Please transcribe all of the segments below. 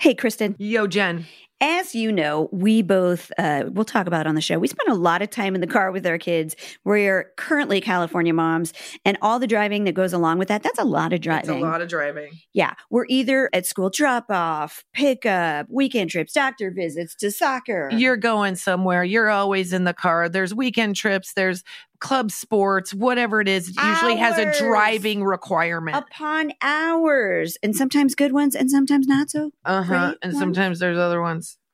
Hey, Kristen. Yo, Jen. As you know, we both, uh, we'll talk about on the show, we spend a lot of time in the car with our kids. We're currently California moms, and all the driving that goes along with that, that's a lot of driving. It's a lot of driving. Yeah. We're either at school drop off, pickup, weekend trips, doctor visits to soccer. You're going somewhere. You're always in the car. There's weekend trips. There's club sports, whatever it is. It usually has a driving requirement. upon hours, and sometimes good ones, and sometimes not so. Uh huh. And ones. sometimes there's other ones.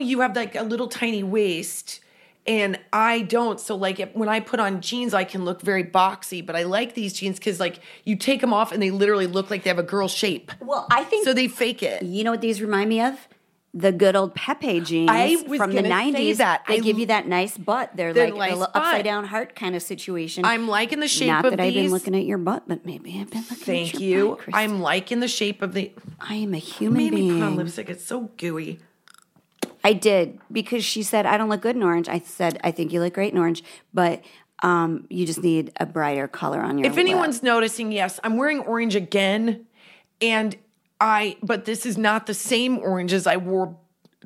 You have like a little tiny waist and I don't. So like if, when I put on jeans, I can look very boxy, but I like these jeans because like you take them off and they literally look like they have a girl shape. Well, I think So they fake it. You know what these remind me of? The good old Pepe jeans I was from the nineties. that. They I give you that nice butt. They're, like nice a upside down heart kind of situation. I'm liking the shape Not of that I've been looking at your butt, but maybe I've been looking at Thank your you. butt, Kristen. I'm liking the shape of the. I am a human Made me put on lipstick. It's so gooey. I did because she said I don't look good in orange. I said I think you look great in orange, but um, you just need a brighter color on your. If lip." anyone's noticing, yes, I'm wearing orange again, and I. But this is not the same orange as I wore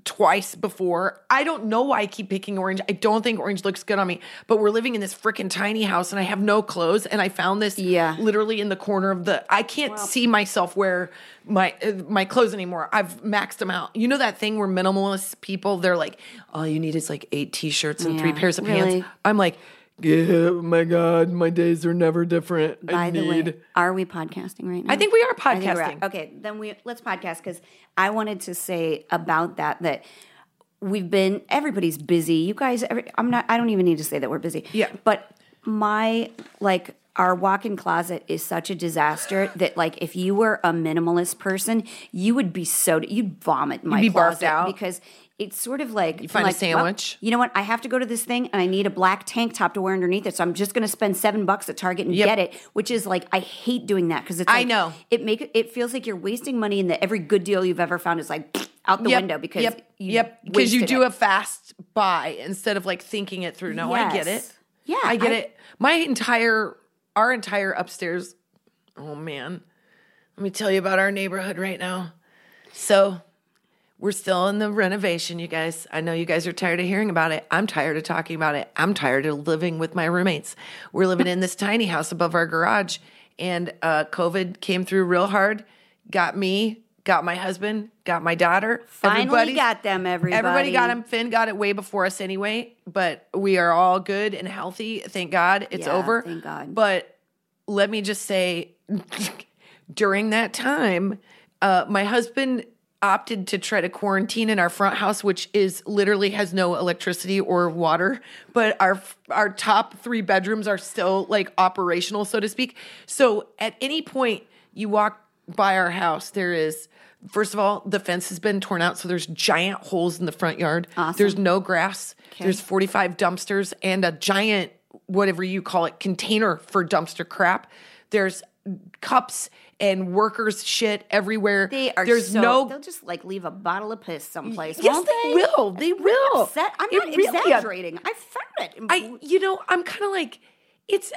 twice before. I don't know why I keep picking orange. I don't think orange looks good on me. But we're living in this freaking tiny house, and I have no clothes, and I found this Yeah. literally in the corner of the. I can't see myself wear my uh, my clothes anymore. I've maxed them out. You know that thing where minimalist people they're like, all you need is like eight t-shirts and three pairs of really. pants. I'm like. Yeah, oh my God, my days are never different. By I the need. way, are we podcasting right now? I think we are I think we're podcasting. at- Okay, then we let's podcast because I wanted to say about that that we've been everybody's busy. You guys, every, I'm not. I don't even need to say that we're busy. Yeah. but my like our walk-in closet is such a disaster that like if you were a minimalist person, you would be so you'd vomit in my be barfed closet out? because. It's sort of like you find a like, well, sandwich? you know what? I have to go to this thing and I need a black tank top to wear underneath it. So I'm just going to spend seven bucks at Target and Yep. get it, which is like I hate doing that because it's I know. it make it feels like you're wasting money and that every good deal you've ever found is like out the Yep, window because yep, you yep because you do it. a fast buy instead of like thinking it through. No, I get it. Yeah, I get I- it. My entire our entire upstairs. Oh man, let me tell you about our neighborhood right now. So we're still in the renovation, you guys. I know you guys are tired of hearing about it. I'm tired of talking about it. I'm tired of living with my roommates. We're living in this tiny house above our garage, and uh, COVID came through real hard. Got me, got my husband, got my daughter. Finally got them, everybody. Everybody got him. Finn got it way before us anyway, but we are all good and healthy. Thank God it's Yeah, over. thank God. But let me just say, during that time, uh, my husband opted to try to quarantine in our front house, which is literally has no electricity or water, but our our top three bedrooms are still like operational, so to speak. So at any point you walk by our house, there is first of all, the fence has been torn out, so there's giant holes in the front yard. There's no grass. There's 45 dumpsters and a giant whatever you call it container for dumpster crap. There's cups and workers shit everywhere. They are There's so, no They'll just like leave a bottle of piss someplace. Yes, won't they they will. They will. Upset. I'm It not really- exaggerating. I found it. I, you know, I'm kind of like, it's,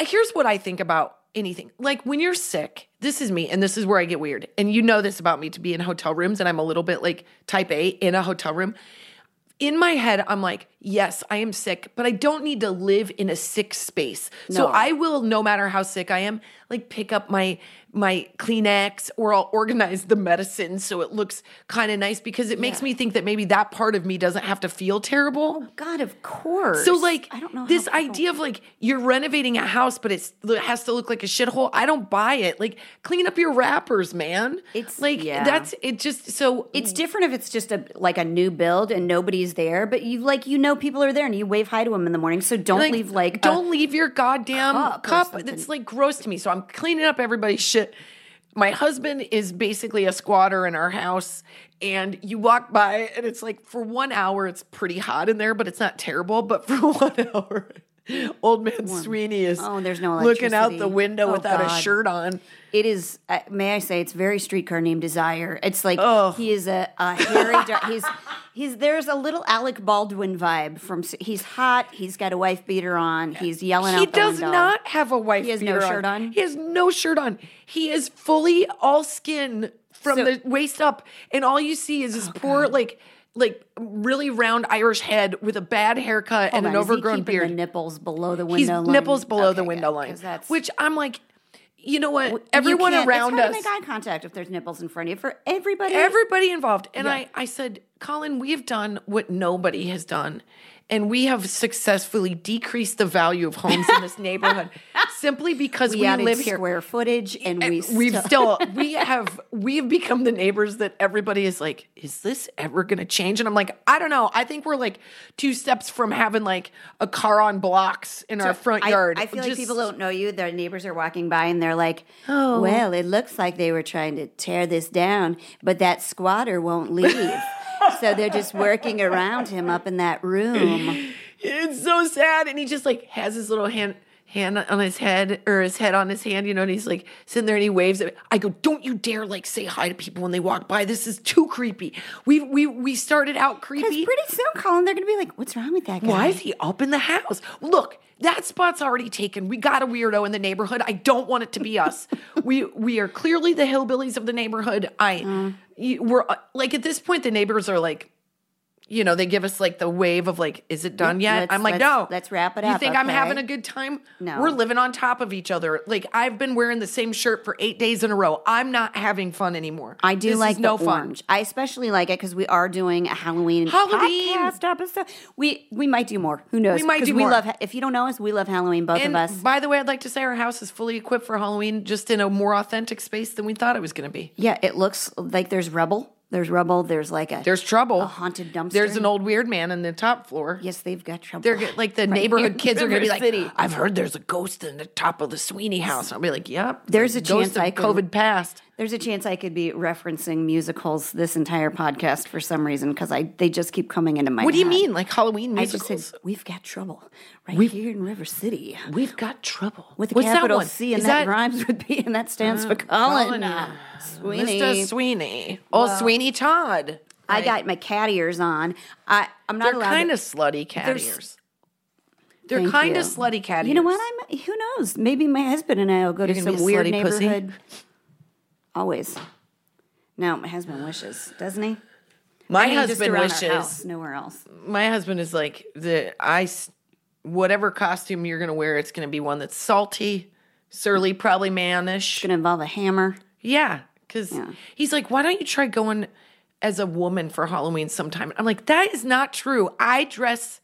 here's what I think about anything. Like when you're sick, this is me, and this is where I get weird. And you know this about me to be in hotel rooms, and I'm a little bit like type A in a hotel room. In my head, I'm like, yes, I am sick, but I don't need to live in a sick space. So I will, no matter how sick I am, like pick up my my Kleenex or I'll organize the medicine so it looks kind of nice because it makes me think that maybe that part of me doesn't have to feel terrible. Oh, God, of course. So like I don't know this idea of like you're renovating a house, but it's, it has to look like a shithole. I don't buy it. Like clean up your wrappers, man. It's- like yeah. that's it. Just so It's different if it's just a like a new build and nobody's there, but you like you know people are there and you wave hi to them in the morning. So don't leave like don't leave your goddamn cup cup. It's like gross to me. So I'm cleaning up everybody's shit. My husband is basically a squatter in our house, and you walk by, and it's like for one hour, it's pretty hot in there, but it's not terrible. But for one hour, old man Sweeney is Oh, there's no looking out the window Oh, without a shirt on. It is. Uh, may I say, it's very streetcar named Desire. It's like he is a, a hairy. dar- he's he's. There's a little Alec Baldwin vibe from. He's hot. He's got a wife beater on. He's yelling He does window. not have a wife. He has no beater shirt on? He has no shirt on. He is fully all skin from So- the waist up, and all you see is this poor, like, like really round Irish head with a bad haircut and Hold an on, he overgrown beard. The nipples below the He's window line. nipples below the window good, line, That's which I'm like, you know what? Everyone around us, to make eye contact if there's nipples in front of you for everybody. everybody involved. And I, I said, Colin, we have done what nobody has done. And we have successfully decreased the value of homes in this neighborhood simply because we, we, live here. square footage, and we And we've still, we have we've become the neighbors that everybody is like is this ever going to change and i'm like i don't know i think we're like two steps from having like a car on blocks in our front I- yard I, feel like people don't know you. Their neighbors are walking by and they're like, "Oh, well, it looks like they were trying to tear this down, but that squatter won't leave." so they're just working around him up in that room. it's so sad and he just like has his little hand hand on his head or his head on his hand you know and he's like sitting there and he waves at me. i go don't you dare like say hi to people when they walk by this is too creepy we we we started out Because creepy pretty soon, Colin, they're going to be like, "What's wrong with that guy?" Why is he up in the house? Look, that spot's already taken. We got a weirdo in the neighborhood. I don't want it to be us. we we are clearly the hillbillies of the neighborhood. I Mm. you- we're uh, like at this point the neighbors are like you know, they give us like the wave of like, is it done yet? let's- I'm like, let's- no. let's wrap it up. You think I'm having a good time? No. We're living on top of each other. Like I've been wearing the same shirt for eight days in a row. I'm not having fun anymore. I do This is like no the fun. I especially like it because we are doing a Halloween Halloween. podcast episode. We we might do more. Who knows? We might do we more. love. If you don't know us, we love Halloween. Both And of us. by the way, I'd like to say our house is fully equipped for Halloween, just in a more authentic space than we thought it was going to be. Yeah, it looks like there's rubble. There's rubble. There's like a There's trouble. A haunted dumpster. There's an old weird man in the top floor. Yes, they've got trouble. They're like the Right neighborhood here in kids are going to be River like, City. I've heard there's a ghost in the top of the Sweeney house. I'll be like, Yep. There's a ghost chance of I could- COVID past. There's a chance I could be referencing musicals this entire podcast for some reason because I they just keep coming into my. What do you head. mean, like Halloween I just musicals? said we've got trouble right here in River City We've got trouble with a What's that capital? C and Is that, rhymes with B and that stands for Colin. Colin, uh, Sweeney. Mr. Sweeney. Oh, Sweeney Todd. I got my cat ears on. I I'm not They're kind of slutty cat There's- ears. They're Thank kind you. of slutty cat ears. You know what? I'm. Who knows? Maybe my husband and I will go to You're gonna some weird slutty pussy? Always. No, my husband wishes, doesn't he? My I mean, husband wishes. house, nowhere else. my husband is like the I. whatever costume you're gonna wear, it's gonna be one that's salty, surly, probably mannish. It's gonna involve a hammer. Yeah, because he's like, why don't you try going as a woman for Halloween sometime? I'm like, that is not true. I dress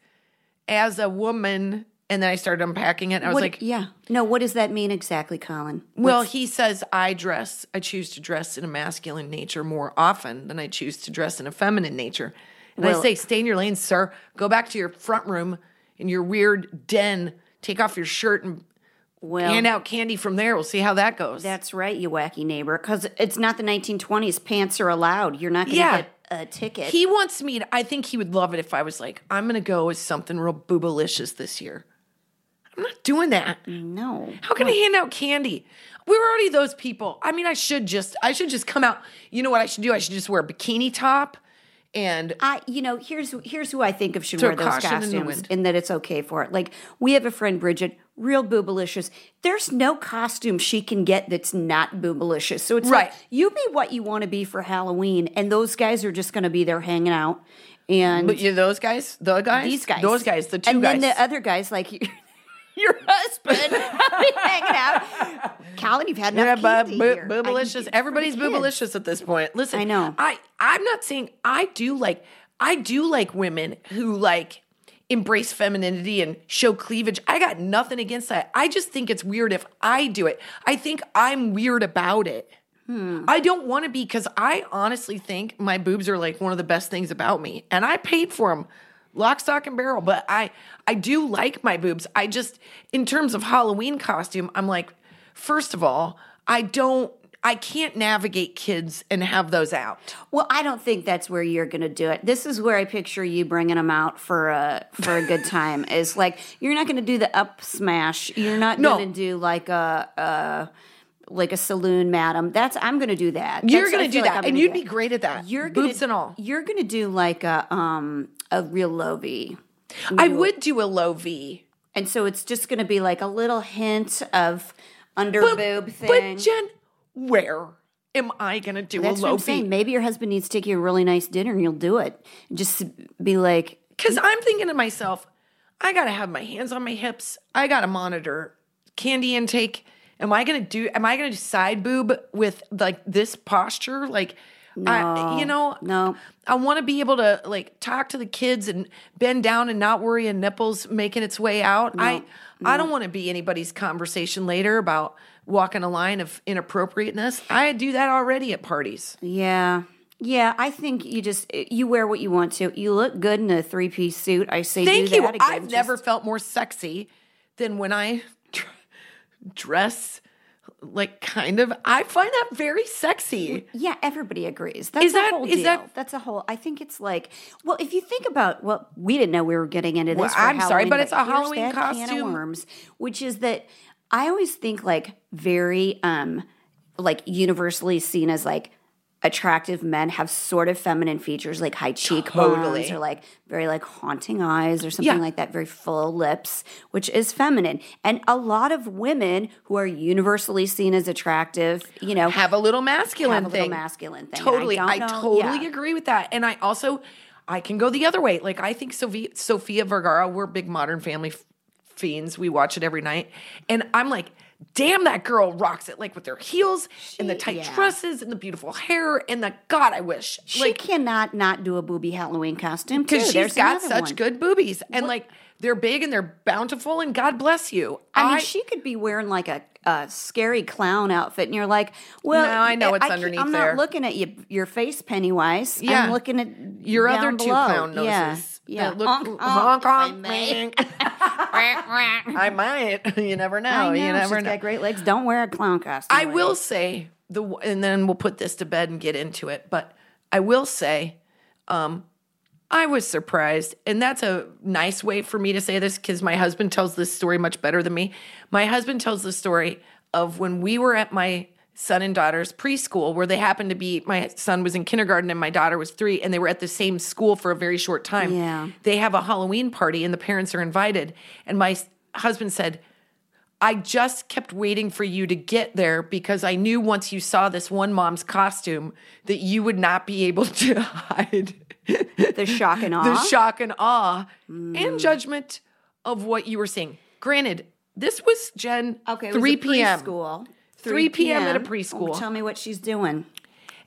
as a woman, and then I started unpacking it. And I was What- like, yeah. No, what does that mean exactly, Colin? well, he says I dress. I choose to dress in a masculine nature more often than I choose to dress in a feminine nature. And I say, stay in your lane, sir. Go back to your front room in your weird den. Take off your shirt and Well, hand out candy from there. We'll see how that goes. That's right, you wacky neighbor. Because it's not the 1920s. Pants are allowed. You're not going to Yeah. get a ticket. he wants me to, I think he would love it if I was like, I'm going to go with something real boobalicious this year. I'm not doing that. no. How can I hand out candy? We're already those people. I mean, I should just, I should just come out. You know what I should do? I should just wear a bikini top and I, you know, here's here's who I think of should wear those costumes, and that it's okay for it. Like we have a friend, Bridget, real boobalicious. There's no costume she can get that's not boobalicious. So it's Right. like you be what you want to be for Halloween, and those guys are just going to be there hanging out. And but you those guys, the guys, these guys, those guys, the two and guys. And then the other guys, like your husband, hanging out. Colin, you've had Yeah, enough but candy bo-. Boobalicious. Everybody's boobalicious at this point. Listen, I know. I I'm not saying I do like I do like women who like embrace femininity and show cleavage. I got nothing against that. I just think it's weird if I do it. I think I'm weird about it. Hmm. I don't want to be because I honestly think my boobs are like one of the best things about me, and I paid for them, lock, stock, and barrel. But I, I do like my boobs. I just, in terms of Halloween costume, I'm like, first of all, I don't, I can't navigate kids and have those out. Well, I don't think that's where you're going to do it. This is where I picture you bringing them out for a for a good time. is like you're not going to do the up smash. You're not No. going to do like a, a like a saloon madam. That's I'm going to do that. You're gonna do feel like that, and you'd be great at that. You're gonna, boobs and all. You're going to do like a um a real low V. I would do a low V. And so it's just going to be like a little hint of under But, boob thing. but Jen, where am I gonna do That's a what low I'm V? saying. Maybe your husband needs to take you a really nice dinner and you'll do it. Just be like, Because I'm thinking to myself, I got to have my hands on my hips. I got to monitor candy intake. Am I going to do, am I do side boob with like this posture? Like, I, you know, no. I want to be able to like talk to the kids and bend down and not worry a nipples making its way out. I, I don't want to be anybody's conversation later about walking a line of inappropriateness. I do that already at parties. Yeah. Yeah, I think you just eh, you wear what you want to. You look good in a three piece suit. I say Thank do you. again. I've Just- never felt more sexy than when I dress like kind of. I find that very sexy. Yeah, everybody agrees. That's Is that- a whole is that- That's a whole. I think it's like, well, if you think about, well, we didn't know we were getting into this. Well, I'm sorry, Halloween, but it's a Halloween costume. worms, which is that I always think like very, um, like universally seen as like attractive men have sort of feminine features like high cheekbones Totally. or like very like haunting eyes or something Yeah. like that very full lips which is feminine and a lot of women who are universally seen as attractive you know Have a little masculine have a little thing. masculine thing. Totally. I I, totally yeah. agree with that. And I also I can go the other way. Like I think Sofia, Sofia Vergara, we're big modern family fiends. We watch it every night. And I'm like, damn, that girl rocks it. Like with her heels and the tight yeah. dresses and the beautiful hair and the God, I wish. She like cannot not do a booby Halloween costume because she's There's got such one. good boobies. And like they're big and they're bountiful and God bless you. I mean, she could be wearing like a, a scary clown outfit, and you're like, "Well, No, I know what's can't- underneath I'm there. not looking at you, your face, Pennywise. Yeah. I'm looking at your other two clown noses. Yeah, yeah. look Honk, honk, honk, I honk, may. I might. You never know. I know, You never she's know. got great legs. Don't wear a clown costume. I will say the, and then we'll put this to bed and get into it. But I will say, um, I was surprised, and that's a nice way for me to say this because my husband tells this story much better than me. My husband tells the story of when we were at my son and daughter's preschool, where they happened to be. My son was in kindergarten and my daughter was three, and they were at the same school for a very short time. Yeah. they have a Halloween party, and the parents are invited. And my husband said. I just kept waiting for you to get there because I knew once you saw this one mom's costume that you would not be able to hide the shock and awe. the shock and awe Mm. and judgment of what you were seeing. Granted, this was Jen Okay, it was 3 p.m. preschool. 3 p.m. at a Oh, preschool. tell me what she's doing.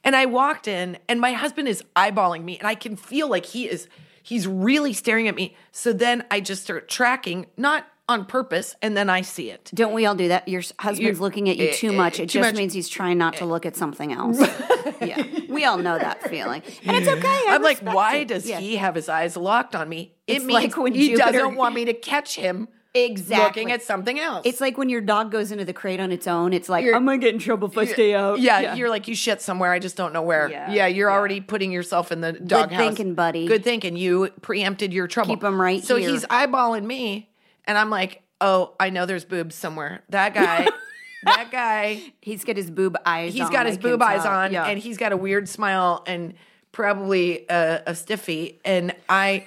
And I walked in and my husband is eyeballing me and I can feel like he is he's really staring at me. So then I just start tracking, not on purpose, and then I see it. Don't we all do that? Your husband's You- looking at you eh, too eh, much. It too just much. means he's trying not to look at something else. yeah, we all know that feeling, and it's okay. I I'm like, why it. does Yeah. he have his eyes locked on me? It It's means like when he Jupiter- doesn't want me to catch him Exactly. looking at something else. It's like when your dog goes into the crate on its own. It's like You're- I'm gonna get in trouble if I stay out. Yeah, you're like you shit somewhere. I just don't know where. Yeah, Yeah, you're already putting yourself in the doghouse. Good thinking, buddy. Good thinking. You preempted your trouble. Keep him right So here. he's eyeballing me, and I'm like, oh, I know there's boobs somewhere. That guy, that guy, He's got his boob eyes. he's on, got his can boob eyes tell. on, Yeah. and he's got a weird smile and probably a, a stiffy. And I,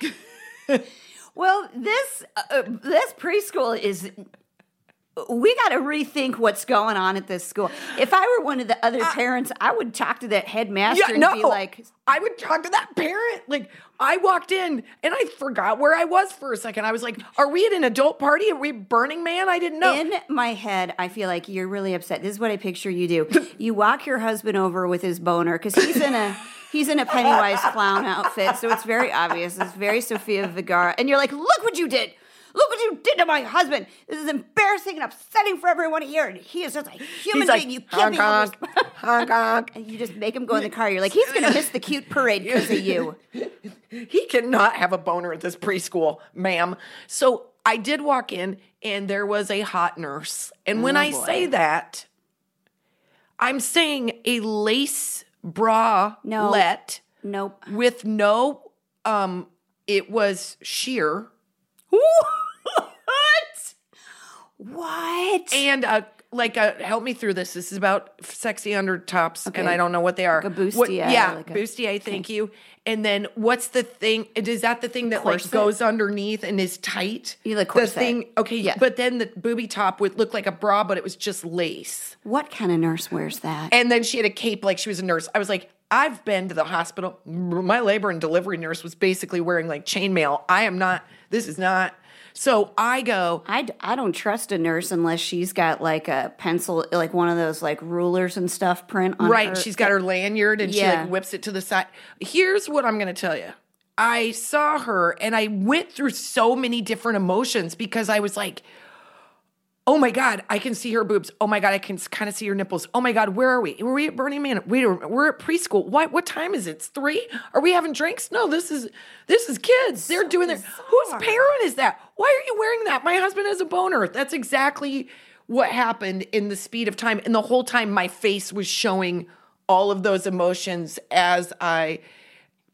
Well, this uh, this preschool is. We got to rethink what's going on at this school. If I were one of the other parents, I would talk to that headmaster yeah, and no, be like, I would talk to that parent. Like I walked in and I forgot where I was for a second. I was like, "Are we at an adult party? Are we Burning Man?" I didn't know. In my head, I feel like you're really upset. This is what I picture you do. You walk your husband over with his boner because he's in a he's in a Pennywise clown outfit, so it's very obvious. It's very Sofia Vergara, and you're like, "Look what you did! You did to my husband! This is embarrassing and upsetting for everyone here. And he is just a human He's like, being. You can't be honk, honest." honk, honk. And you just make him go in the car. You're like, he's gonna miss the cute parade because of you. He cannot have a boner at this preschool, ma'am. So I did walk in and there was a hot nurse. And when Oh, I boy. say that, I'm saying a lace bra No. let Nope. with no um it was sheer what? What? and a like a help me through this. This is about sexy undertops, and Okay. I don't know what they are. Like a What- bustier, yeah, like a- bustier. Thank you. And then what's the thing? Is that the thing that like goes underneath and is tight? You like the corset. thing? Okay, Yeah. But then the booby top would look like a bra, but it was just lace. What kind of nurse wears that? And then she had a cape like she was a nurse. I was like, I've been to the hospital. My labor and delivery nurse was basically wearing like chainmail. I am not. This is not. So I go. I, d- I don't trust a nurse unless she's got like a pencil, like one of those like rulers and stuff print on Right. her. She's got her lanyard and she like whips it to the side. Here's what I'm going to tell you. I saw her and I went through so many different emotions because I was like, oh my God, I can see her boobs. Oh my God, I can kind of see her nipples. Oh my God, where are we? Were we at Burning Man? Wait, we're at preschool. What what time is it? It's three? Are we having drinks? No, this is this is kids. They're doing their whose parent is that? Why are you wearing that? My husband has a boner. That's exactly what happened in the speed of time. And the whole time my face was showing all of those emotions as I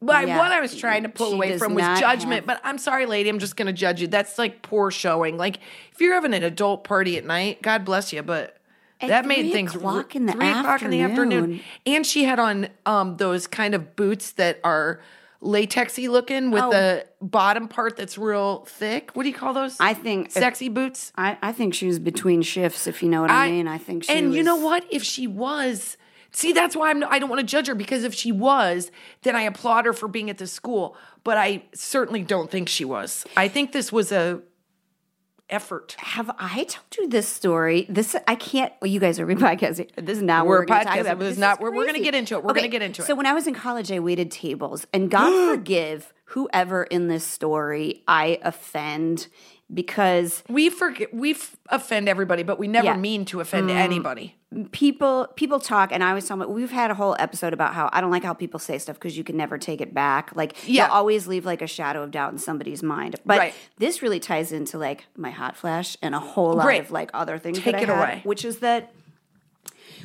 but Yeah. what I was trying to pull She away from was judgment. have- But I'm sorry, lady, I'm just gonna judge you. That's like poor showing. Like if you're having an adult party at night, God bless you, but At that made things o'clock in the three o'clock in the afternoon. afternoon. And she had on um those kind of boots that are latexy looking with Oh. the bottom part that's real thick. What do you call those? I think if- sexy boots. I, I think she was between shifts, if you know what I, mean. I think she and you know what? If she was, see, that's why I'm. I don't want to judge her because if she was, then I applaud her for being at this school. But I certainly don't think she was. I think this was a effort. Have I told you this story? This I can't. Well, you guys are podcasting. This is not We're we're, going to podcasting, about. but but it's this not- is we're- we're gonna get into it. We're gonna get into it. So when I was in college, I waited tables, and God forgive whoever in this story I offend because We forget. We f- offend everybody, but we never Yeah. Mm. mean to offend anybody. people people talk, and I was talking. We've had a whole episode about how I don't like how people say stuff because you can never take it back. Like Yeah. you'll always leave like a shadow of doubt in somebody's mind. But Right. this really ties into like my hot flash and a whole lot Great. of like other things. Take that I it had, away. Which is that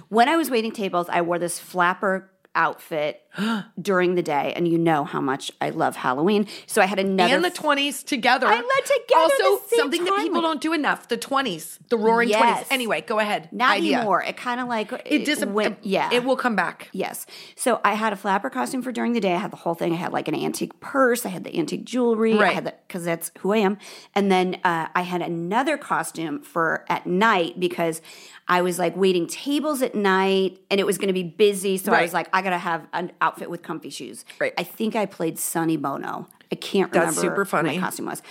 when I was waiting tables, I wore this flapper outfit during the day, and you know how much I love Halloween. So I had another and the twenties together. I led together Also, something that people don't do enough. The twenties, the roaring Yes. twenties. Anyway, go ahead. Not Idea. anymore. It kind of like It dis- went. Yeah, It will come back. Yes. So I had a flapper costume for during the day. I had the whole thing. I had like an antique purse. I had the antique jewelry. I had that because that's who I am. And then uh, I had another costume for at night because I was like waiting tables at night and it was going to be busy. So I was like, I got to have an outfit with comfy shoes. Right. I think I played Sonny Bono. I can't remember That's super what funny. my costume was.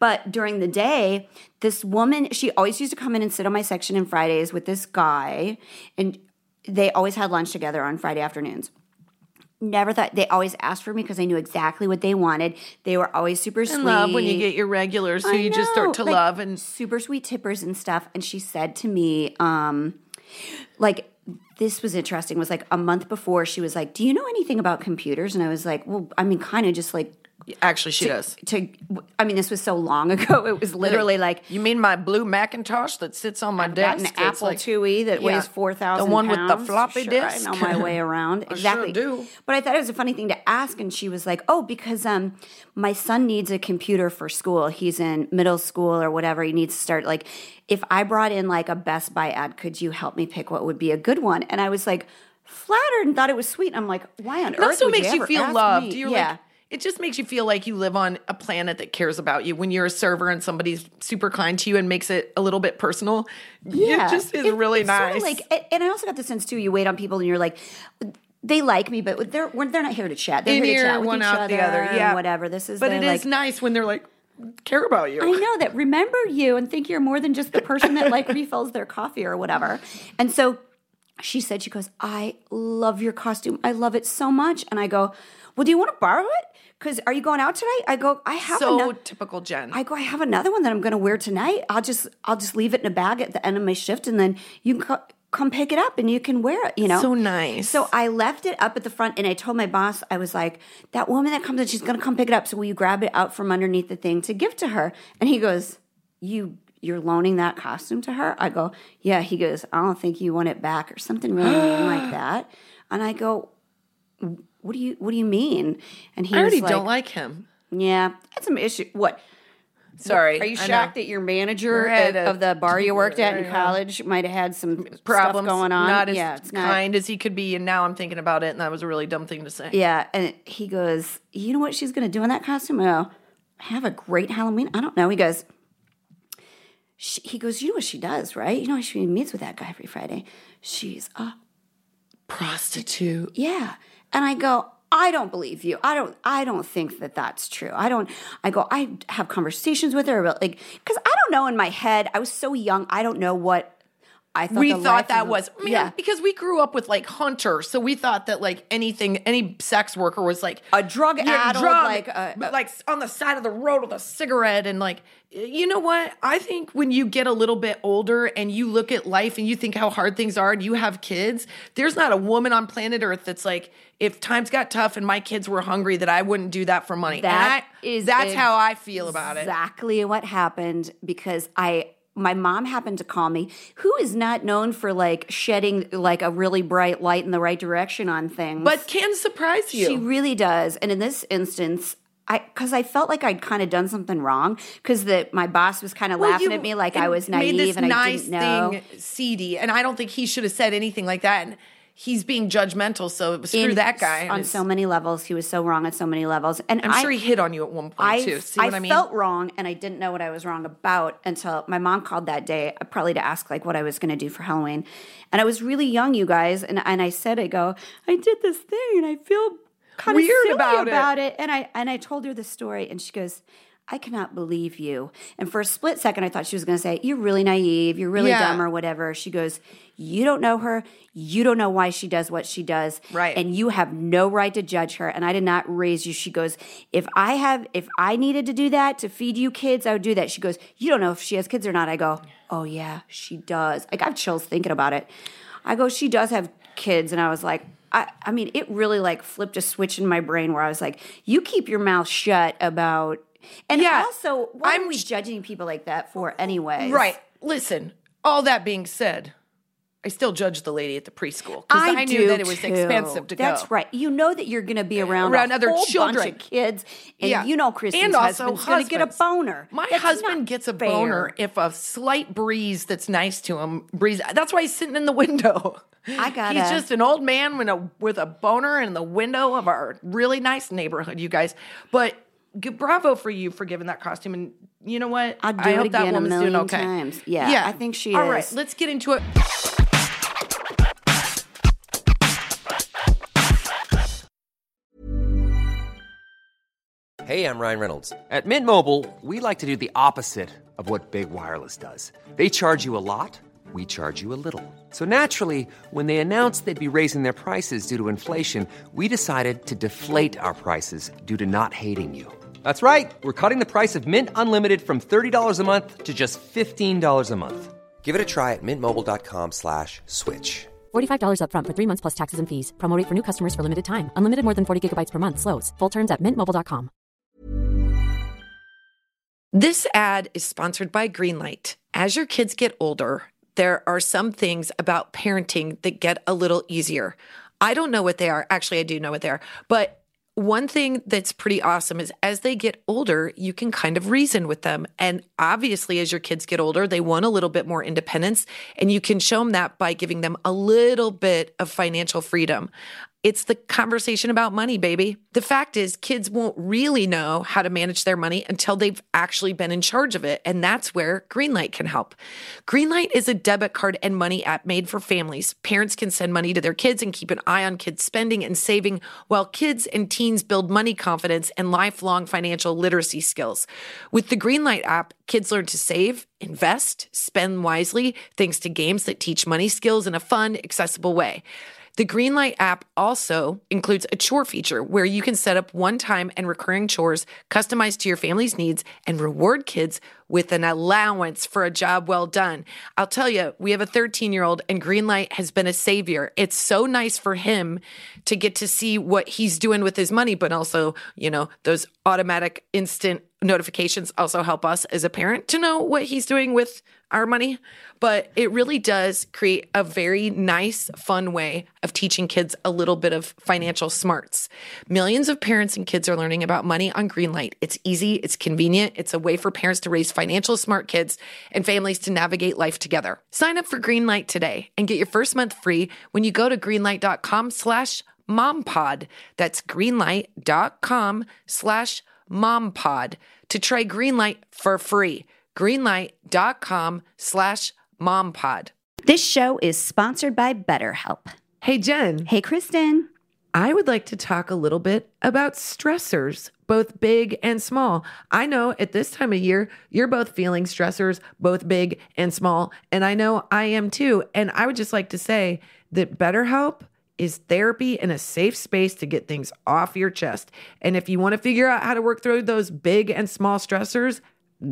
But during the day, this woman, she always used to come in and sit on my section in Fridays with this guy, and they always had lunch together on Friday afternoons. Never thought they always asked for me because I knew exactly what they wanted. They were always super sweet. And love when you get your regulars, so I you just start to like, love and super sweet tippers and stuff. And she said to me, um, like this was interesting. Was like a month before she was like, "Do you know anything about computers?" And I was like, "Well, I mean, kind of just like Actually, she to, does. To, I mean, this was so long ago. It was literally like You mean my blue Macintosh that sits on my got desk? an It's Apple like- IIe that Yeah. weighs four thousand. The one with the floppy sure, disk. I know my way around I sure exactly. do. But I thought it was a funny thing to ask, and she was like, "Oh, because um, my son needs a computer for school. He's in middle school or whatever. He needs to start like, if I brought in like a Best Buy ad, could you help me pick what would be a good one?" And I was like. Flattered and thought it was sweet. I'm like, why on It earth? also would makes you ever feel loved. me? You're yeah. like, it just makes you feel like you live on a planet that cares about you. When you're a server and somebody's super kind to you and makes it a little bit personal, Yeah, it just is It- really it's sorta nice. like, and- I also got the sense too. You wait on people, and you're like, they like me, but they're they're not here to chat. They're in here to chat with one each out other, the other. and Yeah, whatever. This is, but it is like, nice when they're like care about you. I know that remember you and think you're more than just the person that like refills their coffee or whatever. And so she said, she goes, I love your costume. I love it so much. And I go, Well, do you want to borrow it? Because are you going out tonight? I go, I have so ano- typical Jen. I go, I have another one that I'm going to wear tonight. I'll just, I'll just leave it in a bag at the end of my shift, and then you can co- come pick it up and you can wear it. You know, So nice. So I left it up at the front, and I told my boss, I was like, that woman that comes in, she's going to come pick it up. So will you grab it out from underneath the thing to give to her? And he goes, you. You're loaning that costume to her? I go, yeah. He goes, I don't think you want it back or something really mean like that. And I go, what do you what do you mean? And he I already was don't like him. yeah, that's some issue. What? Sorry, Are you shocked that your manager Right, of, uh, of the bar you worked at in college might have had some problems stuff going on? Not as yeah, it's not. kind as he could be, and now I'm thinking about it, and that was a really dumb thing to say. Yeah, and he goes, "You know what she's going to do in that costume?" I go, "Have a great Halloween." I don't know. He goes, she, "He goes, you know what she does, right? You know she meets with that guy every Friday. She's a Prostitute. Yeah. And I go, I don't believe you. I don't I don't think that that's true. I don't I go I have conversations with her about like cuz I don't know in my head. I was so young. I don't know what I thought we thought that was man, yeah. because we grew up with like Hunter, so we thought that like anything, any sex worker was like A drug drug, like, uh, but, like on the side of the road with a cigarette, and like you know what? I think when you get a little bit older and you look at life and you think how hard things are, and you have kids, there's not a woman on planet Earth that's like, if times got tough and my kids were hungry, that I wouldn't do that for money. That I- is that's how I feel about it. Exactly what happened because I my mom happened to call me, who is not known for like shedding like a really bright light in the right direction on things. But can surprise you. She really does. And in this instance, I because I felt like I'd kind of done something wrong because that my boss was kind of Well, laughing at me like I was naive and I nice didn't know. thing seedy, and I don't think he should have said anything like that. And he's being judgmental, so screw In- that guy. On so many levels. He was so wrong on so many levels. And I'm I, sure he hit on you at one point I, too. See what I, mean? I mean? felt wrong and I didn't know what I was wrong about until my mom called that day, uh, probably to ask like what I was going to do for Halloween. And I was really young, you guys. And, and I said, I go, I did this thing and I feel kind of Weird about about, it. it. And I and I told her the story and she goes, I cannot believe you. And for a split second, I thought she was going to say, You're really naive. You're really Yeah. dumb or whatever. She goes, You don't know her. You don't know why she does what she does. Right. And you have no right to judge her. And I did not raise you. She goes, If I have, if I needed to do that to feed you kids, I would do that. She goes, You don't know if she has kids or not. I go, Oh, yeah, she does. I have chills thinking about it. I go, She does have kids. And I was like, I, I mean, it really like flipped a switch in my brain where I was like, You keep your mouth shut about. And Yeah, also, what I'm are we judging people like that for, anyway? right. Listen. All that being said, I still judge the lady at the preschool because I, knew do that it was too. expensive to That's go. right. You know that you're going to be uh, around, Around a other whole children. bunch of kids, and Yeah. you know Kristen's And also husband's going to get a boner. My That's husband gets a fair. boner if a slight breeze that's nice to him breeze. That's why he's sitting in the window. I gotta- He's just an old man with a with a boner in the window of our really nice neighborhood, you guys. But g- bravo for you for giving that costume. And you know what? I'll do I it hope that again a woman's doing million okay. times. Yeah, I think she All is. right, let's get into it. Hey, I'm Ryan Reynolds. At Mint Mobile, we like to do the opposite of what Big Wireless does. They charge you a lot, we charge you a little. So naturally, when they announced they'd be raising their prices due to inflation, we decided to deflate our prices due to not hating you. That's right. We're cutting the price of Mint Unlimited from $30 a month to just $15 a month. Give it a try at mintmobile.com slash switch. $45 upfront for three months plus taxes and fees. Promo rate for new customers for limited time. Unlimited more than 40 gigabytes per month. Slows. Full terms at mintmobile.com. This ad is sponsored by Greenlight. As your kids get older, there are some things about parenting that get a little easier. I don't know what they are. Actually, I do know what they are. But one thing that's pretty awesome is as they get older, you can kind of reason with them. And obviously, as your kids get older, they want a little bit more independence. And you can show them that by giving them a little bit of financial freedom. It's the conversation about money, baby. The fact is, kids won't really know how to manage their money until they've actually been in charge of it. And that's where Greenlight can help. Greenlight is a debit card and money app made for families. Parents can send money to their kids and keep an eye on kids' spending and saving, while kids and teens build money confidence and lifelong financial literacy skills. With the Greenlight app, kids learn to save, invest, spend wisely, thanks to games that teach money skills in a fun, accessible way. The Greenlight app also includes a chore feature where you can set up one time and recurring chores customized to your family's needs and reward kids with an allowance for a job well done. I'll tell you, we have a 13 year old and Greenlight has been a savior. It's so nice for him to get to see what he's doing with his money, but also, you know, those automatic instant notifications also help us as a parent to know what he's doing with our money. But it really does create a very nice, fun way of teaching kids a little bit of financial smarts. Millions of parents and kids are learning about money on Greenlight. It's easy, it's convenient, it's a way for parents to raise financial smart kids and families to navigate life together. Sign up for Greenlight today and get your first month free when you go to greenlight.com slash mompod. That's greenlight.com slash mompod to try Greenlight for free. Greenlight.com slash mompod. This show is sponsored by BetterHelp. Hey, Jen, Hey, Kristen. I would like to talk a little bit about stressors, both big and small. I know at this time of year, you're both feeling stressors, both big and small. And I know I am too. And I would just like to say that BetterHelp is therapy and a safe space to get things off your chest. And if you want to figure out how to work through those big and small stressors,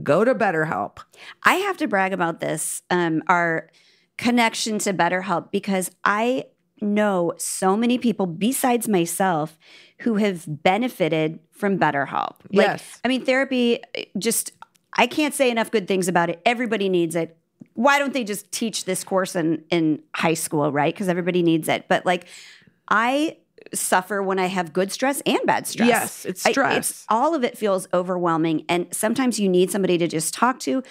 go to BetterHelp. I have to brag about this, um, our connection to BetterHelp, because I know so many people besides myself who have benefited from BetterHelp. Like, Yes. I mean, therapy just, I can't say enough good things about it. Everybody needs it. Why don't they just teach this course in, in high school, right? Because everybody needs it. But like, I suffer when I have good stress and bad stress. Yes, it's I- stress. all of it feels overwhelming. And sometimes you need somebody to just talk to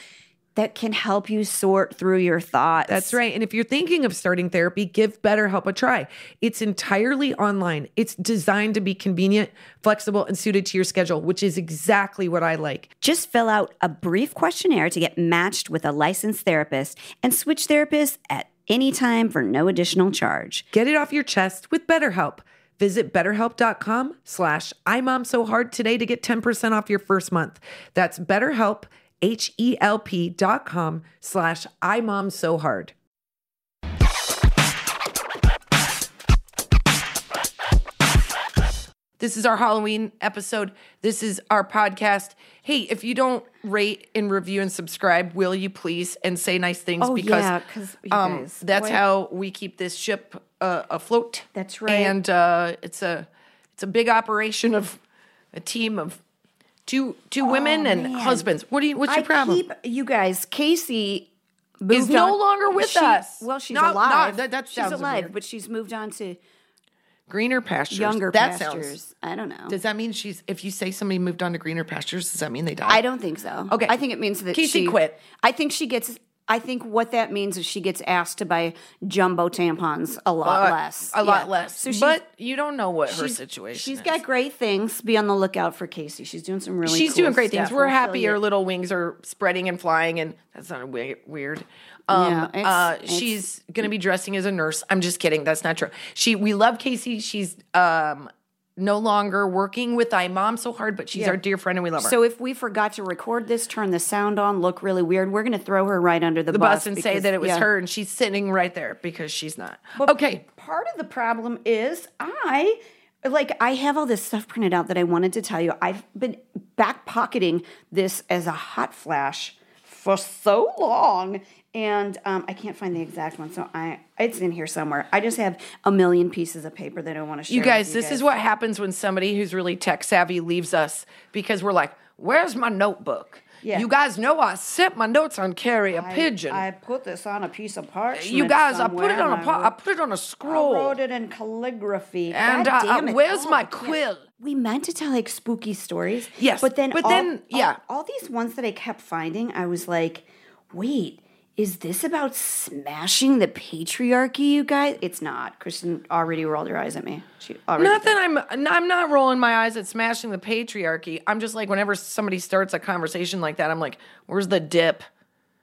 that can help you sort through your thoughts. That's right. And if you're thinking of starting therapy, give BetterHelp a try. It's entirely online. It's designed to be convenient, flexible, and suited to your schedule, which is exactly what I like. Just fill out a brief questionnaire to get matched with a licensed therapist and switch therapists at any time for no additional charge. Get it off your chest with BetterHelp. Visit betterhelp.com slash imomsohard today to get 10% off your first month. That's betterhelp, H-E-L-P dot com slash imomsohard. This is our Halloween episode. This is our podcast. Hey, if you don't rate and review and subscribe, will you please and say nice things Oh, because yeah, um, guys- that's boy. how we keep this ship uh, afloat. That's right. And uh, it's a it's a big operation of a team of two two women and Oh, man. husbands. What do you? What's your I problem? keep you guys. Casey Is no on- longer with she- us. Well, she's No, no, alive. that- that she's alive, weird. but she's moved on to greener pastures. younger that pastures. Sounds, I don't know. does that mean she's? If you say somebody moved on to greener pastures, does that mean they died? I don't think so. Okay. I think it means that Casey she quit. I think she gets. I think what that means is she gets asked to buy jumbo tampons a lot Uh, less. A lot Yeah. less. So she's, but you don't know what her situation. She's is. got great things. Be on the lookout for Casey. She's doing some really. She's cool doing great things. We're We'll fill happy you- her little wings are spreading and flying, and that's not weird. Um, Yeah, uh, she's gonna be dressing as a nurse. I'm just kidding. That's not true. She, we love Casey. She's um, no longer working with I Mom so hard, but she's Yeah. our dear friend and we love her. So if we forgot to record this, turn the sound on, look really weird, we're going to throw her right under the, the bus and say that it was yeah. her, and she's sitting right there because she's not. But okay, Part of the problem is I like I have all this stuff printed out that I wanted to tell you. I've been back pocketing this as a hot flash for so long. And um, I can't find the exact one, so I it's in here somewhere. I just have a million pieces of paper that I want to share. you guys, this is what happens when somebody who's really tech savvy leaves us because we're like, "Where's my notebook?" Yeah. You guys know I set my notes on carry a pigeon. I put this on a piece of parchment. you guys, I put it on a I put it on a I scroll. I wrote it in calligraphy. And, uh, uh, where's Oh, my quill? We meant to tell like spooky stories. Yes, but then, but all- then, all- yeah. all, these ones that I kept finding, I was like, wait. Is this about smashing the patriarchy, you guys? It's not. Kristen already rolled her eyes at me. She already Not that I'm I'm not rolling my eyes at smashing the patriarchy. I'm just like whenever somebody starts a conversation like that, I'm like, where's the dip?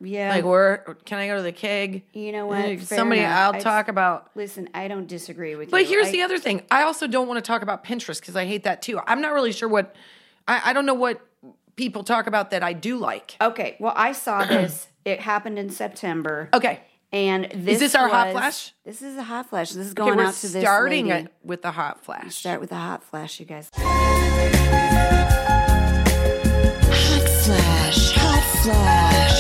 yeah. Like where can I go to the keg? You know what? Like, somebody enough. I'll I- talk about Listen, I don't disagree with you. But here's I- the other thing. I also don't want to talk about Pinterest because I hate that too. I'm not really sure what I, I don't know what people talk about that I do like. Okay, well, I saw this. it happened in September. Okay. And this is this our hot flash? This is a hot flash. This is Okay, going we're out to this starting lady. it with the hot flash. Start with the hot flash, you guys. Hot flash, hot flash.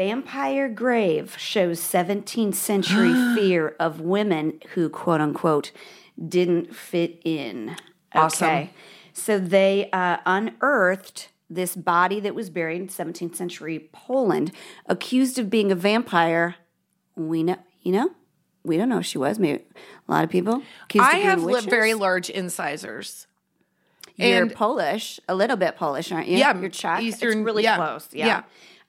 Vampire Grave shows 17th century fear of women who, quote unquote, didn't fit in. Awesome. So they uh, unearthed this body that was buried in 17th century Poland, accused of being a vampire. We know, you know, we don't know who she was. Maybe a lot of people. accused of I being have li- very large incisors. You're and- Polish, a little bit Polish, aren't you? Yeah, you're Czech. Eastern- it's really yeah, close. Yeah. yeah.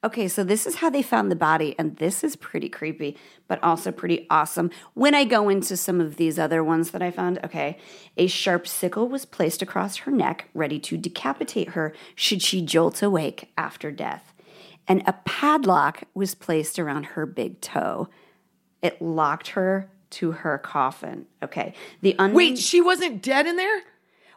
Okay, so this is how they found the body, and this is pretty creepy, but also pretty awesome. When I go into some of these other ones that I found, okay, a sharp sickle was placed across her neck, ready to decapitate her should she jolt awake after death, and a padlock was placed around her big toe. It locked her to her coffin. Okay, the unnamed- Wait, she wasn't dead in there?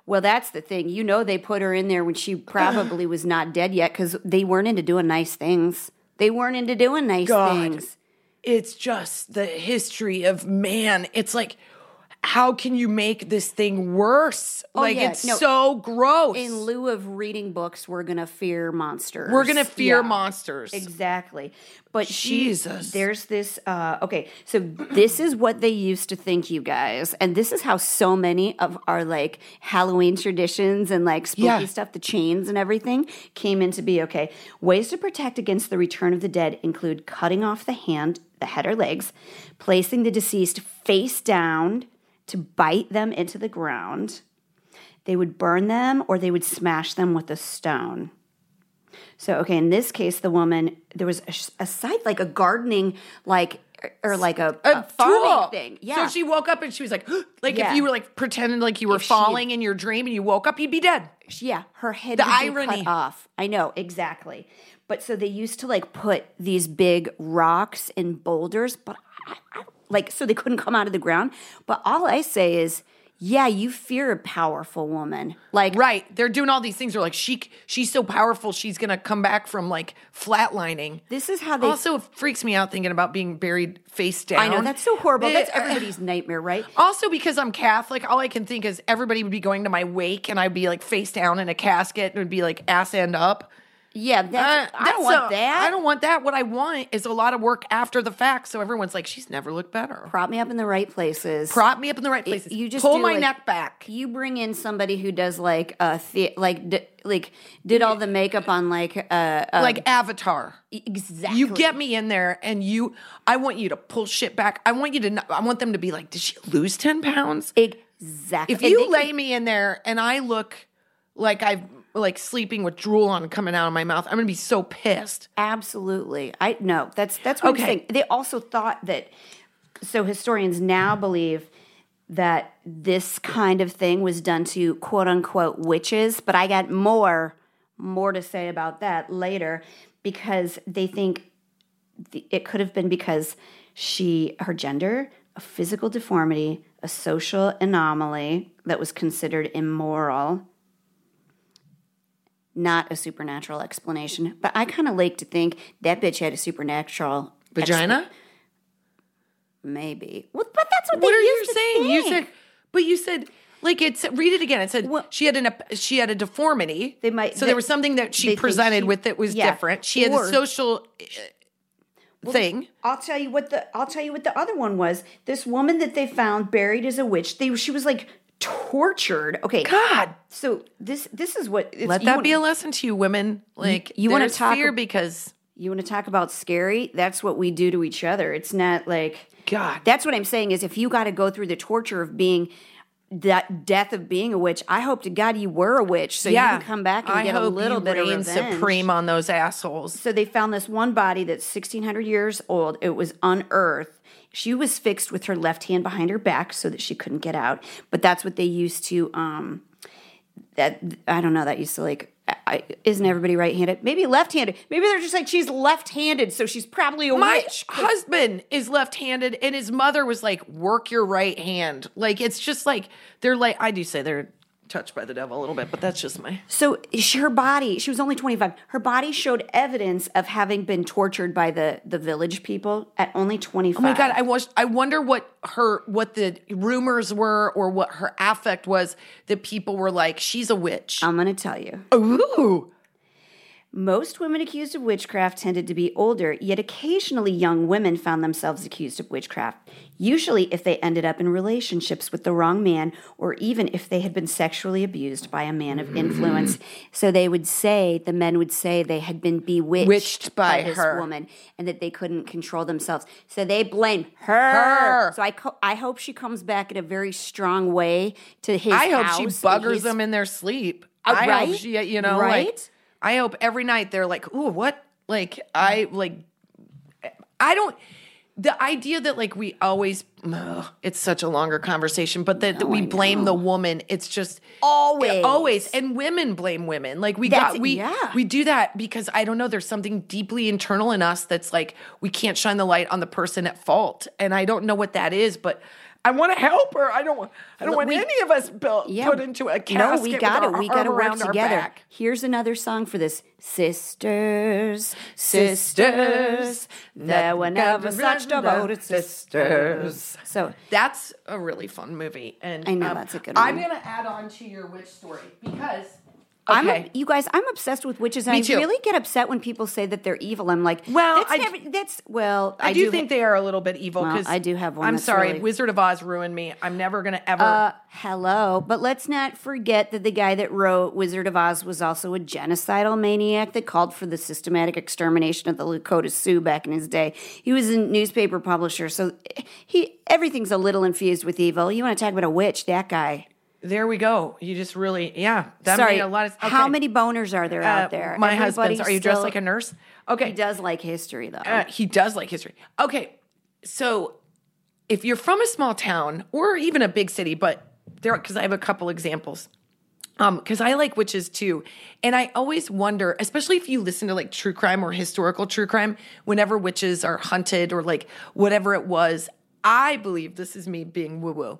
Well, that's the thing. You know, they put her in there when she probably was not dead yet because they weren't into doing nice things. They weren't into doing nice God. things. It's just the history of man. It's like how can you make this thing worse? like Oh, yeah, it's no. so gross. In lieu of reading books, we're gonna fear monsters. We're gonna fear Yeah. monsters. Exactly. But she, Jesus. there's this. Uh, okay, so this is what they used to think, you guys, and this is how so many of our like Halloween traditions and like spooky Yeah. stuff, the chains and everything, came into be. Okay, ways to protect against the return of the dead include cutting off the hand, the head or legs, placing the deceased face down to bite them into the ground. They would burn them or they would smash them with a stone. So, okay, in this case, the woman, there was a, a site like a gardening, like, or like a, a, farming tool. thing. Yeah. So she woke up and she was like, like Yeah. if you were like pretending like you were If she- falling in your dream and you woke up, you'd be dead. yeah, her head The would be irony. cut off. I know, exactly. But so they used to like put these big rocks and boulders, but I, I, like, so they couldn't come out of the ground. But all I say is, yeah, you fear a powerful woman. Like, Right. They're doing all these things. They're like, she she's so powerful, she's gonna come back from like flatlining. this is how they Also, it freaks me out thinking about being buried face down. I know that's so horrible. That's eh, eh. everybody's nightmare, right? Also, because I'm Catholic, all I can think is everybody would be going to my wake and I'd be like face down in a casket and it would be like ass end up. Yeah, that's, Uh, I don't that's want a- that. I don't want that. What I want is a lot of work after the fact. So everyone's like, she's never looked better. prop me up in the right places. Prop me up in the right places. You just pull my like- neck back. You bring in somebody who does like a the, like d- like did all the makeup on like uh, uh like Avatar. exactly. You get me in there and you, I want you to pull shit back. I want you to, not, I want them to be like, did she lose 10 pounds? exactly. If you lay could- me in there and I look like I've like sleeping with drool on coming out of my mouth, I'm gonna be so pissed. absolutely, I no, that's that's what Okay. I'm saying. They also thought that. So historians now believe that this kind of thing was done to quote unquote witches, but I got more more to say about that later because they think it could have been because she her gender a physical deformity a social anomaly that was considered immoral not a supernatural explanation but i kind of like to think that bitch had a supernatural Vagina? maybe well, but that's what, What are you saying? You said, but you said, like it's read it again. It said Well- she had an she had a deformity. They might- so they- there was something that she presented she- with that was yeah, different. She had a social. Uh, thing. I'll tell you what the I'll tell you what the other one was. This woman that they found buried as a witch. They she was like tortured. Okay, God. So this this is what it's, Let that wanna- be a lesson to you, women. Like you wanna talk fear because You want to talk about scary? That's what we do to each other. It's not like God. That's what I'm saying is if you got to go through the torture of being that death of being a witch, I hope to God you were a witch so you can come back and I get a little you bit of revenge. supreme on those assholes. So they found this one body that's 1600 years old. It was unearthed. She was fixed with her left hand behind her back so that she couldn't get out. But that's what they used to um that I don't know that used to like I, isn't everybody right-handed? Maybe left-handed. Maybe they're just like she's left-handed, so she's probably a My witch. husband is left-handed, and his mother was like, "Work your right hand." Like it's just like they're like I do say they're touched by the devil a little bit, but that's just my. So she, her body, she was only 25. Her body showed evidence of having been tortured by the the village people at only 25. Oh my god! I was. I wonder what her what the rumors were or what her affect was that people were like, "She's a witch." I'm going to tell you. Ooh. Most women accused of witchcraft tended to be older, yet occasionally young women found themselves accused of witchcraft. Usually, if they ended up in relationships with the wrong man, or even if they had been sexually abused by a man of influence. So they would say, the men would say they had been bewitched Witched by this her. woman and that they couldn't control themselves. So they blame her. Her. So I, co- I hope she comes back in a very strong way to his I hope she buggers them in their sleep. Uh, I right? hope she, you know, Right? like I hope every night they're like, "Ooh, what?" Like I like, I don't. The idea that like we always, ugh, it's such a longer conversation, but that, that we blame the woman. It's just Always. always, and women blame women. Like we That's- got we yeah. we do that because I don't know. There's something deeply internal in us that's like we can't shine the light on the person at fault, and I don't know what that is, but. I want to help her. I don't. want- I don't Look, want we- any of us built put into a casket. No, we got it. We got to work together. Here's another song for this. Sisters, Sisters, there were never such devoted sisters. So That's a really fun movie, and um, I know, that's a good I'm gonna add on to your witch story because I'm, you guys, I'm obsessed with witches. And Me I too. really get upset when people say that they're evil. I'm like, Well, that's I- never, that's well, I, do think they are a little bit evil. Well, Because I do have one I'm sorry, really- Wizard of Oz ruined me. I'm never gonna ever. Uh, hello, but let's not forget that the guy that wrote Wizard of Oz was also a genocidal maniac that called for the systematic extermination of the Lakota Sioux back in his day. He was a newspaper publisher, so he everything's a little infused with evil. You want to talk about a witch? That guy. There we go. You just really, yeah. That Sorry, made a lot of. how many boners are there Uh, out there? My husband's. Are you dressed still- like a nurse? Okay. He does like history though. Uh, he does like history. Okay, so if you're from a small town or even a big city, but there, because I have a couple examples. Um, because I like witches too, and I always wonder, especially if you listen to like true crime or historical true crime, whenever witches are hunted or like whatever it was. I believe this is me being woo woo.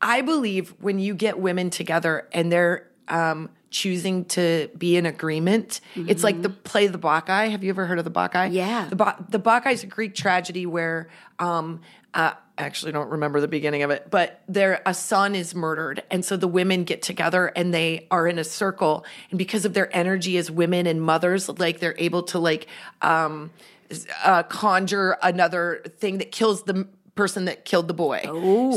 I believe when you get women together and they're um, choosing to be in agreement, it's like the play the Bacchae. Have you ever heard of the Bacchae? Yeah. The, ba- the Bacchae is a Greek tragedy where um, uh, I actually don't remember the beginning of it, but there a son is murdered, and so the women get together and they are in a circle, and because of their energy as women and mothers, like they're able to like um, uh, conjure another thing that kills the person that killed the boy.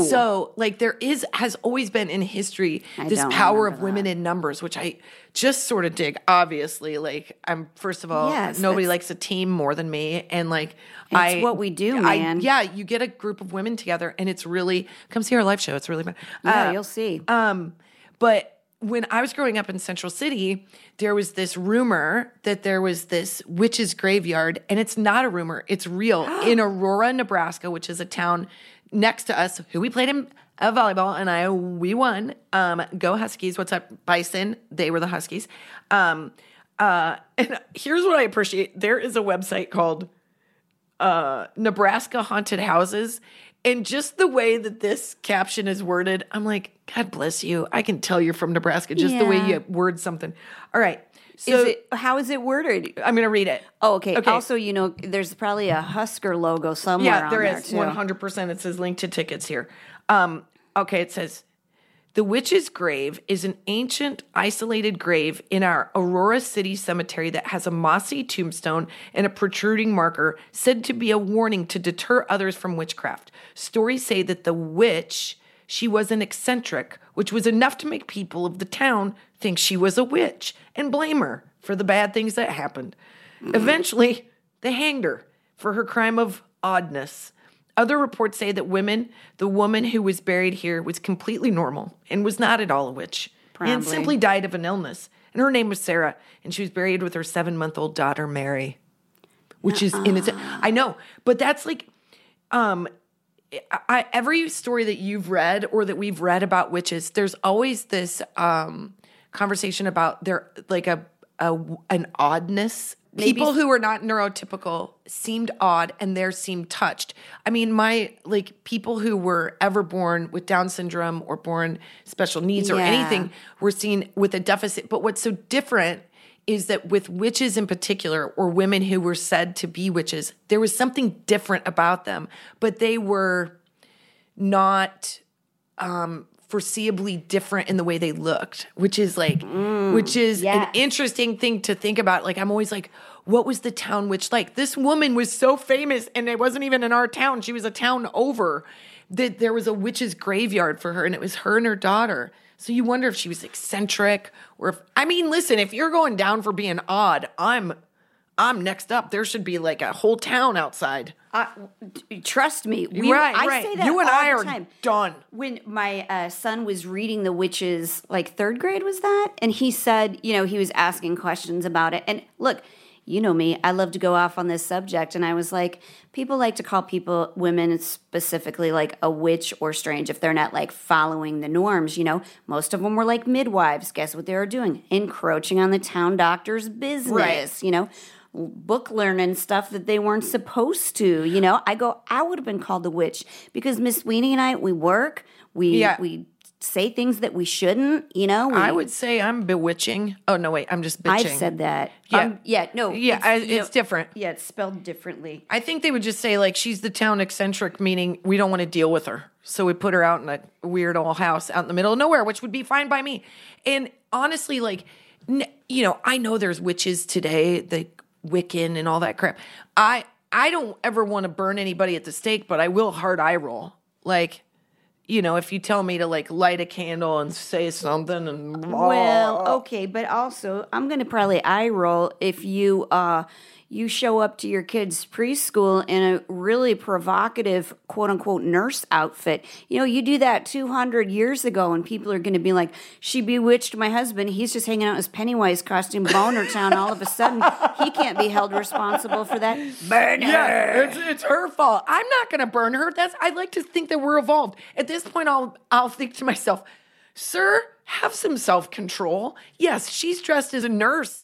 So like there is has always been in history this power of women in numbers, which I just sort of dig. Obviously, like I'm first of all, Yes, nobody likes a team more than me, and like I what we do, I- man. yeah, you get a group of women together, and it's really come see our live show. It's really fun. yeah, Uh, you'll see. um, but when I was growing up in Central City, there was this rumor that there was this witch's graveyard, and it's not a rumor; it's real in Aurora, Nebraska, which is a town next to us. Who we played in uh, volleyball, and I we won. Um, go Huskies! What's up, Bison? They were the Huskies. Um, uh, and here's what I appreciate: there is a website called uh, Nebraska haunted houses. And just the way that this caption is worded, I'm like, God bless you. I can tell you're from Nebraska just the way you word something. All right. So is it how is it worded? I'm going to read it. Oh, okay. Okay. Also, you know, there's probably a Husker logo somewhere. yeah, on there there is too. 100%. It says link to tickets here. Um, okay, it says The witch's grave is an ancient, isolated grave in our Aurora City Cemetery that has a mossy tombstone and a protruding marker said to be a warning to deter others from witchcraft. Stories say that the witch, she was an eccentric, which was enough to make people of the town think she was a witch and blame her for the bad things that happened. Eventually, they hanged her for her crime of oddness. Other reports say that women, the woman who was buried here was completely normal and was not at all a witch and simply died of an illness. And her name was Sarah, and she was buried with her seven month old daughter, Mary, which is in its. I know, but that's like, um, I, every story that you've read or that we've read about witches, there's always this um, conversation about their like a, a an oddness. People who were not neurotypical seemed odd, and theirs seemed touched. I mean, my like people who were ever born with Down syndrome or born special needs or Yeah. anything were seen with a deficit. But what's so different is that with witches in particular, or women who were said to be witches, there was something different about them, but they were not um foreseeably different in the way they looked, which is like mm, which is yes. an interesting thing to think about. Like I'm always like, what was the town witch like? This woman was so famous and it wasn't even in our town. She was a town over. That there was a witch's graveyard for her and it was her and her daughter. So you wonder if she was eccentric or if I mean, listen, if you're going down for being odd, I'm I'm next up. There should be like a whole town outside. Uh, trust me, we, Right, I right. say that You and I are time. done. When my uh, son was reading The Witches, like third grade was that, and he said, you know, he was asking questions about it. And look, you know me, I love to go off on this subject, and I was like, people like to call people, women specifically, like a witch or strange if they're not like following the norms. You know, most of them were like midwives. Guess what they were doing? Encroaching on the town doctor's business. Right. You know book learning stuff that they weren't supposed to. You know, I go, I would have been called the witch because Miss Sweeney and I, we work, we Yeah. we say things that we shouldn't. You know, we, I would say I'm bewitching. Oh no, wait, I'm just bitching. I've said that. Yeah. Um, yeah, no, Yeah, I- you it's different. Yeah, it's spelled differently. I think they would just say like she's the town eccentric, meaning we don't want to deal with her. So we put her out in a weird old house out in the middle of nowhere, which would be fine by me. And honestly, like, you know, I know there's witches today, the Wiccan and all that crap. I I don't ever want to burn anybody at the stake, but I will hard eye roll. Like, you know, if you tell me to like light a candle and say something and Well, okay, but also I'm going to probably eye roll if you uh you show up to your kid's preschool in a really provocative quote unquote nurse outfit. You know, you do that 200 years ago and people are going to be like, "She bewitched my husband. He's just hanging out in his Pennywise costume boner town all of a sudden. He can't be held responsible for that." Burn her. Yeah, it's it's her fault. I'm not gonna burn her. That's I like to think that we're evolved. At this point, I'll I'll think to myself, sir, have some self control. Yes, she's dressed as a nurse.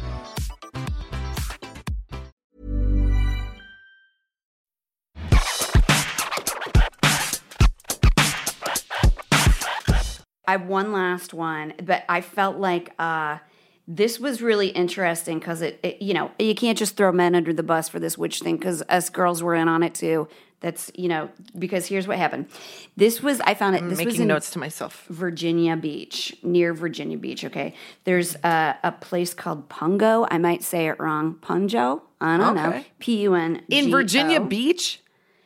I have one last one, but I felt like uh, this was really interesting because it, it, you know, you can't just throw men under the bus for this witch thing because us girls were in on it too. That's you know because here's what happened. This was I found it. I'm this was making in notes to myself. Virginia Beach, near Virginia Beach. Okay, there's a, a place called Pungo. I might say it wrong. Punjo. I don't know. Okay. P U N In Virginia Beach,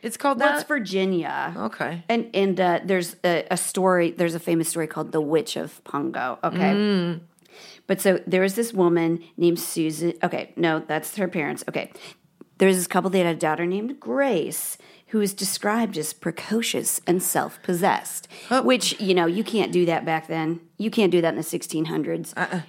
it's called That's that. Virginia. Okay. And and uh, there's a, a story. There's a famous story called "The Witch of Pungo." Okay. Mm. But so there was this woman named Susan. Okay, no, that's her parents. Okay. There's this couple. They had a daughter named Grace, who is described as precocious and self possessed, Oh. which, you know, you can't do that back then. You can't do that in the 1600s. Uh-uh.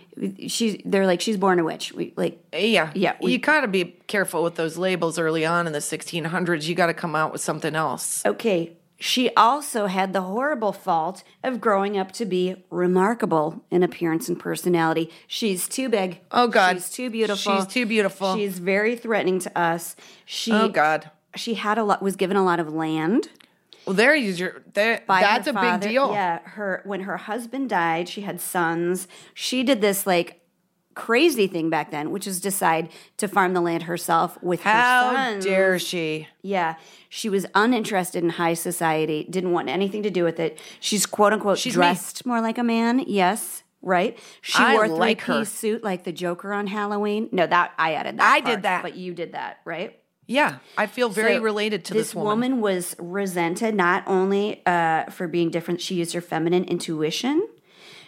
She's, they're like, she's born a witch. We, like, Yeah. Yeah, we- you got to be careful with those labels early on in the 1600s. You got to come out with something else. Okay. She also had the horrible fault of growing up to be remarkable in appearance and personality. She's too big. Oh, God. She's too beautiful. She's too beautiful. She's very threatening to us. She Oh, God. She had a lot was given a lot of land. Well, there is your there, That's a father. big deal. Yeah, her when her husband died, she had sons. She did this like crazy thing back then, which is decide to farm the land herself with her How dare she? Yeah, she was uninterested in high society, didn't want anything to do with it. She's quote unquote She's me. dressed more like a man. Yes, right. She I wore a like her. three-piece suit like the Joker on Halloween. No, that I added that. I did that. but you did that, right? Yeah, I feel very So related to this, this woman. was resented not only uh, for being different. She used her feminine intuition.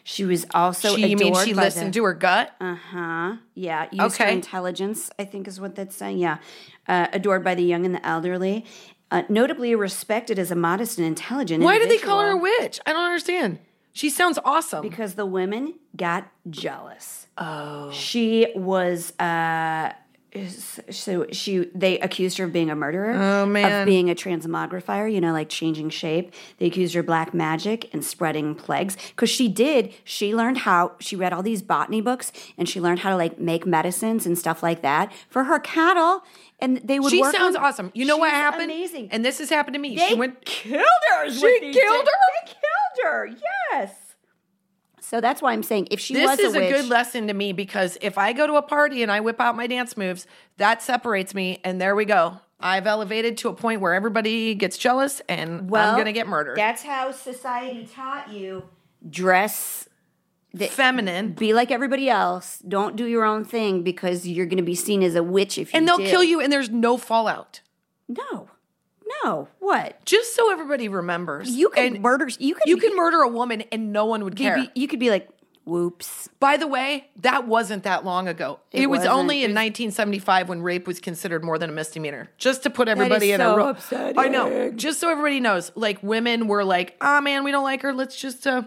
She was also she, you mean she listened the, to her gut? Uh huh. Yeah. Used her Okay. intelligence. I think is what that's saying. Yeah. Uh, adored by the young and the elderly. Uh, notably respected as a modest and intelligent. Why did they call her a witch? I don't understand. She sounds awesome. Because the women got jealous. Oh. She was. Uh, is- so she they accused her of being a murderer Oh, man. of being a transmogrifier you know like changing shape they accused her of black magic and spreading plagues because she did she learned how she read all these botany books and she learned how to like make medicines and stuff like that for her cattle and they would she sounds on- awesome. You know what happened? amazing And this has happened to me. they she went. killed her She killed her? they killed her yes so that's why i'm saying if she This was is a, a, witch, good lesson to me because if I go to a party and I whip out my dance moves, that separates me, and there we go. I've elevated to a point where everybody gets jealous, and I'm gonna get murdered. That's how society taught you dress, Feminine, be like everybody else. Don't do your own thing because you're going to be seen as a witch if you and they'll do. kill you, and there's no fallout. No, no. What Just so everybody remembers, you could and murder? You could. You can murder a woman, and no one would care. be- you could be like, whoops. By the way, that wasn't that long ago. It, was wasn't. only in It was- 1975 when rape was considered more than a misdemeanor. Just to put everybody in so a row. upsetting. I know. Just so everybody knows, like women were like, "Ah, man, we don't like her. Let's just uh,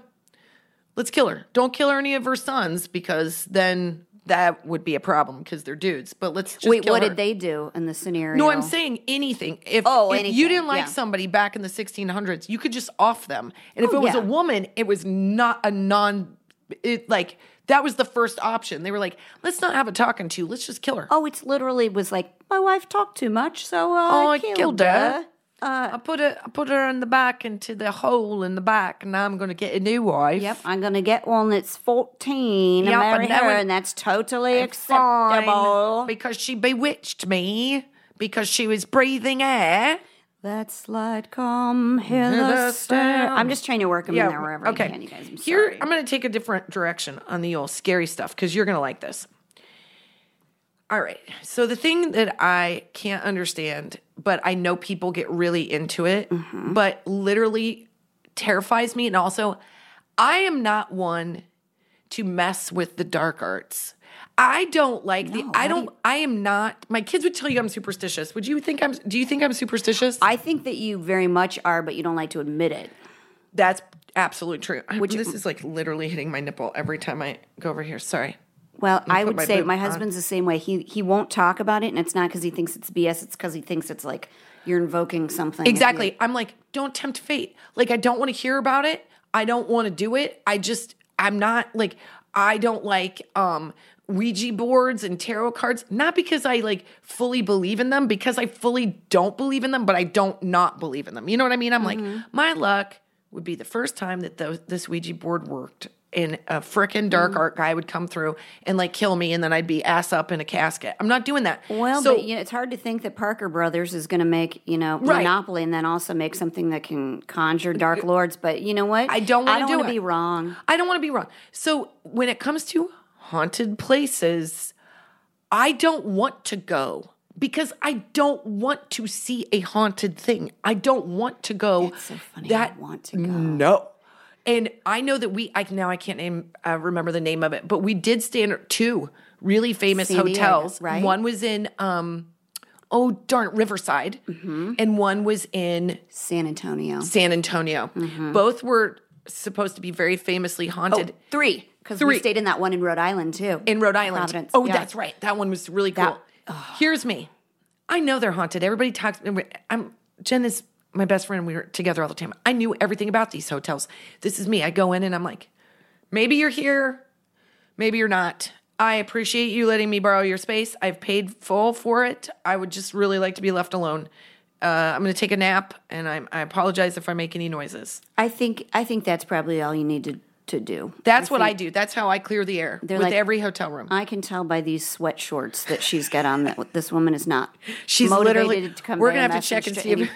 let's kill her. Don't kill her any of her sons because then that would be a problem because they're dudes. But let's just Wait, what her. did they do in the scenario? No, I'm saying anything. If, Oh, if anything, you didn't like yeah. somebody back in the 1600s, you could just off them. And if Oh, it was yeah. a woman, it was not a non. It like that was the first option. They were like, let's not have a talking to. Let's just kill her. Oh, it's literally was like my wife talked too much, so uh, Oh, I killed, killed her. her. I put her, I put her in the back into the hole in the back, and now I'm going to get a new wife. Yep, I'm gonna get one that's 14 Yep, and and marry that her, and that's totally acceptable. because she bewitched me because she was breathing air. That slide come um, hither Hither stair. stair. I'm just trying to work them in there wherever okay. I can, you guys. I'm Here, sorry. I'm going to take a different direction on the old scary stuff because you're going to like this. All right. So the thing that I can't understand, but I know people get really into it, Mm-hmm. but literally terrifies me, and also, I am not one to mess with the dark arts. I don't like the. I don't. I am not. My kids would tell you I'm superstitious. Would you think I'm? Do you think I'm superstitious? I think that you very much are, but you don't like to admit it. That's absolutely true. You- this is like literally hitting my nipple every time I go over here. Sorry. Well, I would my say my on. husband's the same way. He he won't talk about it, and it's not because he thinks it's BS. It's because he thinks it's like you're invoking something. Exactly. I'm like, don't tempt fate. Like, I don't want to hear about it. I don't want to do it. I just, I'm not like, I don't like um Ouija boards and tarot cards. Not because I like fully believe in them, because I fully don't believe in them, but I don't not believe in them. You know what I mean? I'm like, my luck would be the first time that those, this Ouija board worked. And a frickin' dark mm-hmm. art guy would come through and like kill me, and then I'd be ass up in a casket. I'm not doing that. Well, so but you know, it's hard to think that Parker Brothers is going to make you know Right. Monopoly and then also make something that can conjure dark lords. But you know what? I don't wanna don't do be wrong. I don't want to be wrong. So when it comes to haunted places, I don't want to go because I don't want to see a haunted thing. I don't want to go. It's so funny. That I want to go. no. And I know that we. I now I can't name uh, remember the name of it, but we did stay in two really famous San Diego, hotels. right? One was in um, oh darn Riverside, Mm-hmm. and one was in San Antonio. San Antonio. Both were supposed to be very famously Oh, haunted three. Because we stayed in that one in Rhode Island too. in Rhode Island. Providence. Oh, yeah. that's right. That one was really cool. That- Here's me. I know they're haunted. Everybody talks. I'm Jen is my best friend. We were together all the time. I knew everything about these hotels. This is me. I go in and I'm like, maybe you're here, maybe you're not. I appreciate you letting me borrow your space. I've paid full for it. I would just really like to be left alone. Uh, I'm going to take a nap, and I'm, I apologize if I make any noises. I think I think that's probably all you need to, to do. That's what I do. That's how I clear the air with like- every hotel room. I can tell by these sweat shorts that she's got on that this woman is not. She's motivated literally. to come. we're gonna have to check and see if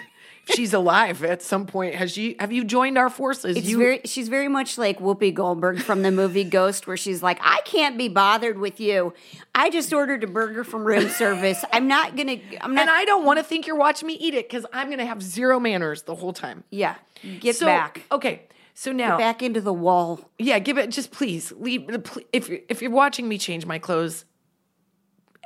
she's alive at some point. Has she? Have you joined our forces? It's you, very. She's very much like Whoopi Goldberg from the movie Ghost, where she's like, "I can't be bothered with you. I just ordered a burger from room service. I'm not gonna. I'm not. and I don't want to think you're watching me eat it because I'm gonna have zero manners the whole time. yeah, get so, back. Okay. So now, Back into the wall. yeah, give it. Just please leave. If if you're watching me change my clothes,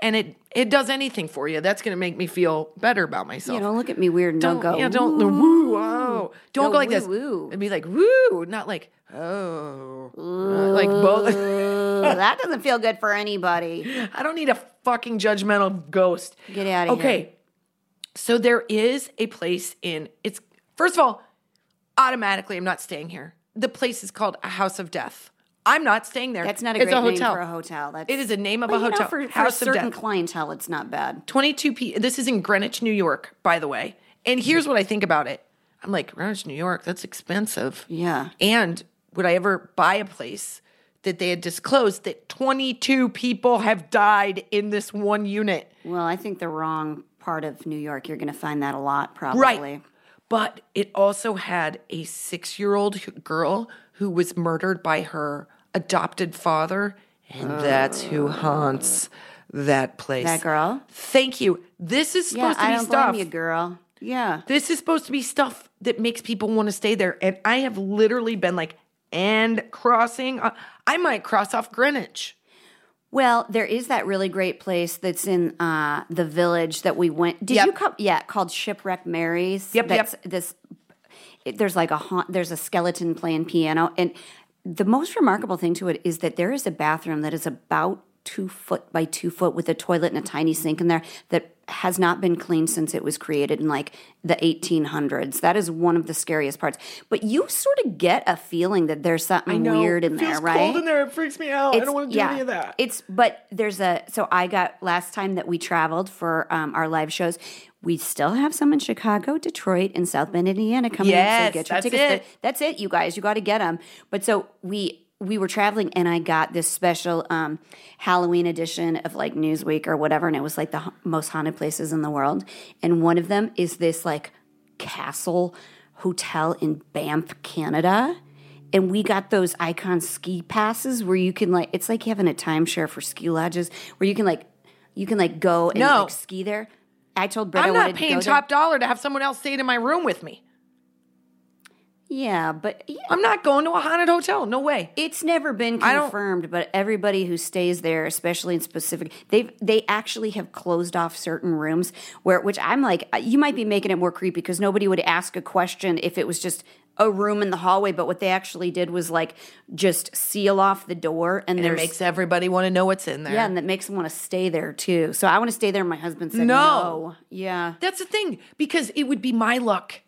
and it it does anything for you, that's gonna make me feel better about myself. You know, look at me weird and don't, don't go. yeah don't the woo oh don't Go go, like woo, this woo. and be like woo not like oh Uh, like both that doesn't feel good for anybody. I don't need a fucking judgmental ghost. Get outta okay. here. Okay, so there is a place in it's first of all, automatically I'm not staying here. The place is called a House of Death. I'm not staying there. That's not a it's great a name for a hotel. That's, It is a name of But a you know, hotel. for, for a certain Death. clientele, it's not bad. 22 p. This is in Greenwich, New York, by the way. And here's what I think about it. I'm like, Greenwich, New York, that's expensive. Yeah. And would I ever buy a place that they had disclosed that 22 people have died in this one unit? Well, I think the wrong part of New York. You're going to find that a lot, probably. Right. But it also had a six year old girl who was murdered by her adopted father. And that's who haunts that place. That girl? Thank you. This is Yeah, supposed to I be don't stuff. blame you, girl. Yeah. This is supposed to be stuff that makes people want to stay there. And I have literally been like, and crossing. uh, I might cross off Greenwich. Well, there is that really great place that's in uh, the village that we went. Did Yep. you come? Yeah, called Shipwreck Mary's. Yep, yep. that's this. It, there's like a haunt. There's a skeleton playing piano, and the most remarkable thing to it is that there is a bathroom that is about two foot by two foot with a toilet and a tiny sink in there that has not been cleaned since it was created in like the 1800s. That is one of the scariest parts. But you sort of get a feeling that there's something weird in it there, right? cold in there. It freaks me out. I don't want to do yeah, any of that. It's but there's a so I got last time that we traveled for um, our live shows. We still have some in Chicago, Detroit, and South Bend, Indiana coming. in. So get your that's tickets. it. That's it, you guys. You got to get them. But so we we were traveling, and I got this special um, Halloween edition of like Newsweek or whatever, and it was like the ha- most haunted places in the world. And one of them is this like castle hotel in Banff, Canada and we got those Ikon ski passes where you can like it's like having a timeshare for ski lodges where you can like you can like go and No. like ski there. I told Brett I I'm not to paying there. top dollar to have someone else stay in my room with me. Yeah, but yeah, I'm not going to a haunted hotel. No way. it's never been confirmed. But everybody who stays there, especially in specific, they've they actually have closed off certain rooms where, which I'm like, uh, you might be making it more creepy because nobody would ask a question if it was just a room in the hallway. But what they actually did was like just seal off the door, and, And it makes everybody want to know what's in there. Yeah, and that makes them want to stay there too. So I want to stay there. My husband said No. no. Yeah. That's the thing because it would be my luck.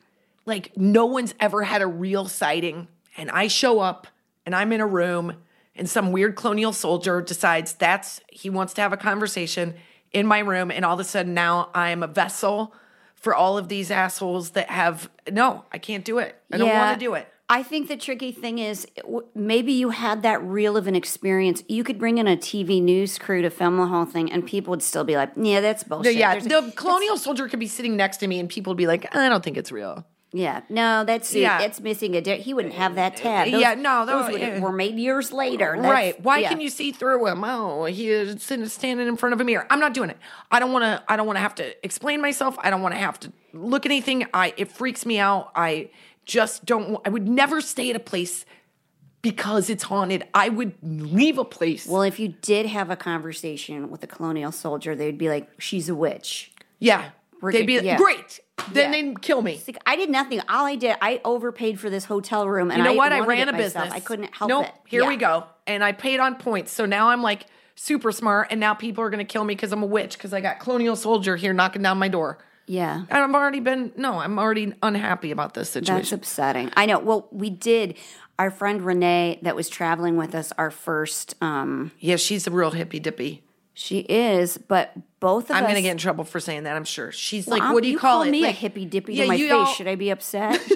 Like no one's ever had a real sighting, and I show up and I'm in a room, and some weird colonial soldier decides that's he wants to have a conversation in my room, and all of a sudden now I'm a vessel for all of these assholes that have no, I can't do it. I don't want to do it. I think the tricky thing is maybe you had that real of an experience. You could bring in a TV news crew to film the whole thing, and people would still be like, "Yeah, that's bullshit." yeah, There's- the colonial soldier could be sitting next to me, and people would be like, I don't think it's real. Yeah, no, that's Yeah. it's missing a. Di- he wouldn't have that uh, tab. Yeah, no, those tho- would- yeah. were made years later. That's- right. Why yeah. can you see through him? Oh, he is standing in front of a mirror. I'm not doing it. I don't want to. I don't want to have to explain myself. I don't want to have to look at anything. I it freaks me out. I just don't. I would never stay at a place because it's haunted. I would leave a place. Well, if you did have a conversation with a colonial soldier, they'd be like, "She's a witch." Yeah. We're They'd be yeah. great. Then Yeah. they'd kill me. I did nothing. All I did, I overpaid for this hotel room, and you know I what? I ran a myself. business. I couldn't help nope, it. Here Yeah. we go. And I paid on points. So now I'm like super smart. And now people are going to kill me because I'm a witch because I got Colonial Soldier here knocking down my door. Yeah. And I've already been, no, I'm already unhappy about this situation. That's upsetting. I know. Well, we did. Our friend Renee, that was traveling with us, our first. um yeah, she's a real hippy dippy. She is, but both of us I'm us. going to get in trouble for saying that, I'm sure. She's Well, like, I'm- what do you, call, it? me Like, a hippy dippy yeah, to my you face? all- Should I be upset?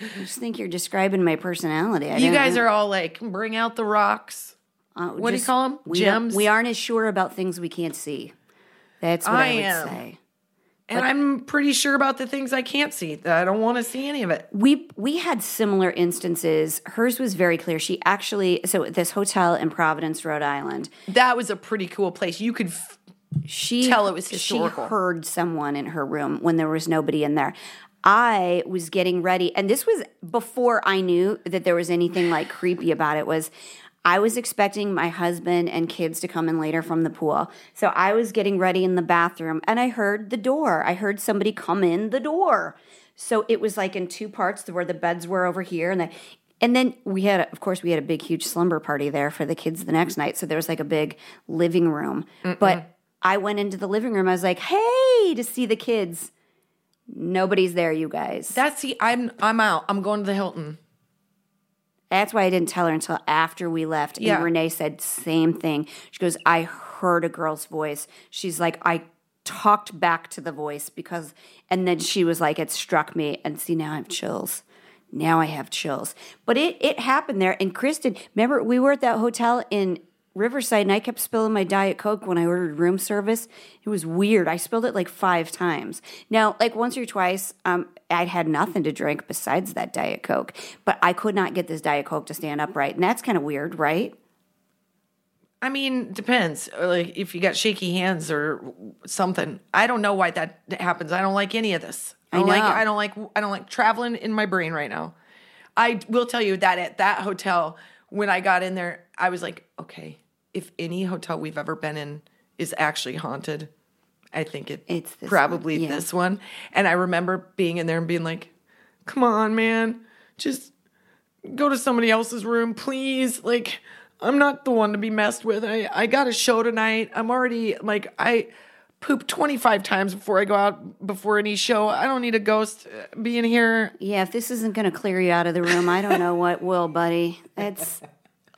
I just think you're describing my personality. I You guys know. are all like, bring out the rocks. Uh, what do you call them? We Gems? We aren't as sure about things we can't see. That's what I, I would am. say. And I'm pretty sure about the things I can't see. I don't want to see any of it. We we had similar instances. Hers was very clear. She actually so this hotel in Providence, Rhode Island. That was a pretty cool place. You could f- She Tell it was historical. She heard someone in her room when there was nobody in there. I was getting ready, and this was before I knew that there was anything like creepy about it. Was I was expecting my husband and kids to come in later from the pool, so I was getting ready in the bathroom, and I heard the door. I heard somebody come in the door. So it was like in two parts where the beds were over here, and the, and then we had, of course, we had a big, huge slumber party there for the kids the next night. So there was like a big living room, but. I went into the living room. I was like, "Hey!" to see the kids. Nobody's there, you guys. That's the I'm I'm out. I'm going to the Hilton. That's why I didn't tell her until after we left. Yeah. And Renee said same thing. She goes, "I heard a girl's voice." She's like, "I talked back to the voice because," and then she was like, "It struck me." And see, now I have chills. Now I have chills. But it it happened there. And Kristen, remember we were at that hotel in Riverside, and I kept spilling my Diet Coke when I ordered room service. It was weird. I spilled it like five times. Now, like once or twice, um, I'd had nothing to drink besides that Diet Coke, but I could not get this Diet Coke to stand upright, and that's kind of weird, right? I mean, depends. Or, Like if you got shaky hands or something. I don't know why that happens. I don't like any of this. I I don't like know. I don't like I don't like traveling in my brain right now. I will tell you that at that hotel when I got in there, I was like, okay, if any hotel we've ever been in is actually haunted, I think it, It's this probably one, yeah. this one. And I remember being in there and being like, come on, man, just go to somebody else's room, please. Like, I'm not the one to be messed with. I, I got a show tonight. I'm already like I poop 25 times before I go out before any show. I don't need a ghost uh, being here. Yeah, if this isn't going to clear you out of the room, I don't know what will, buddy. That's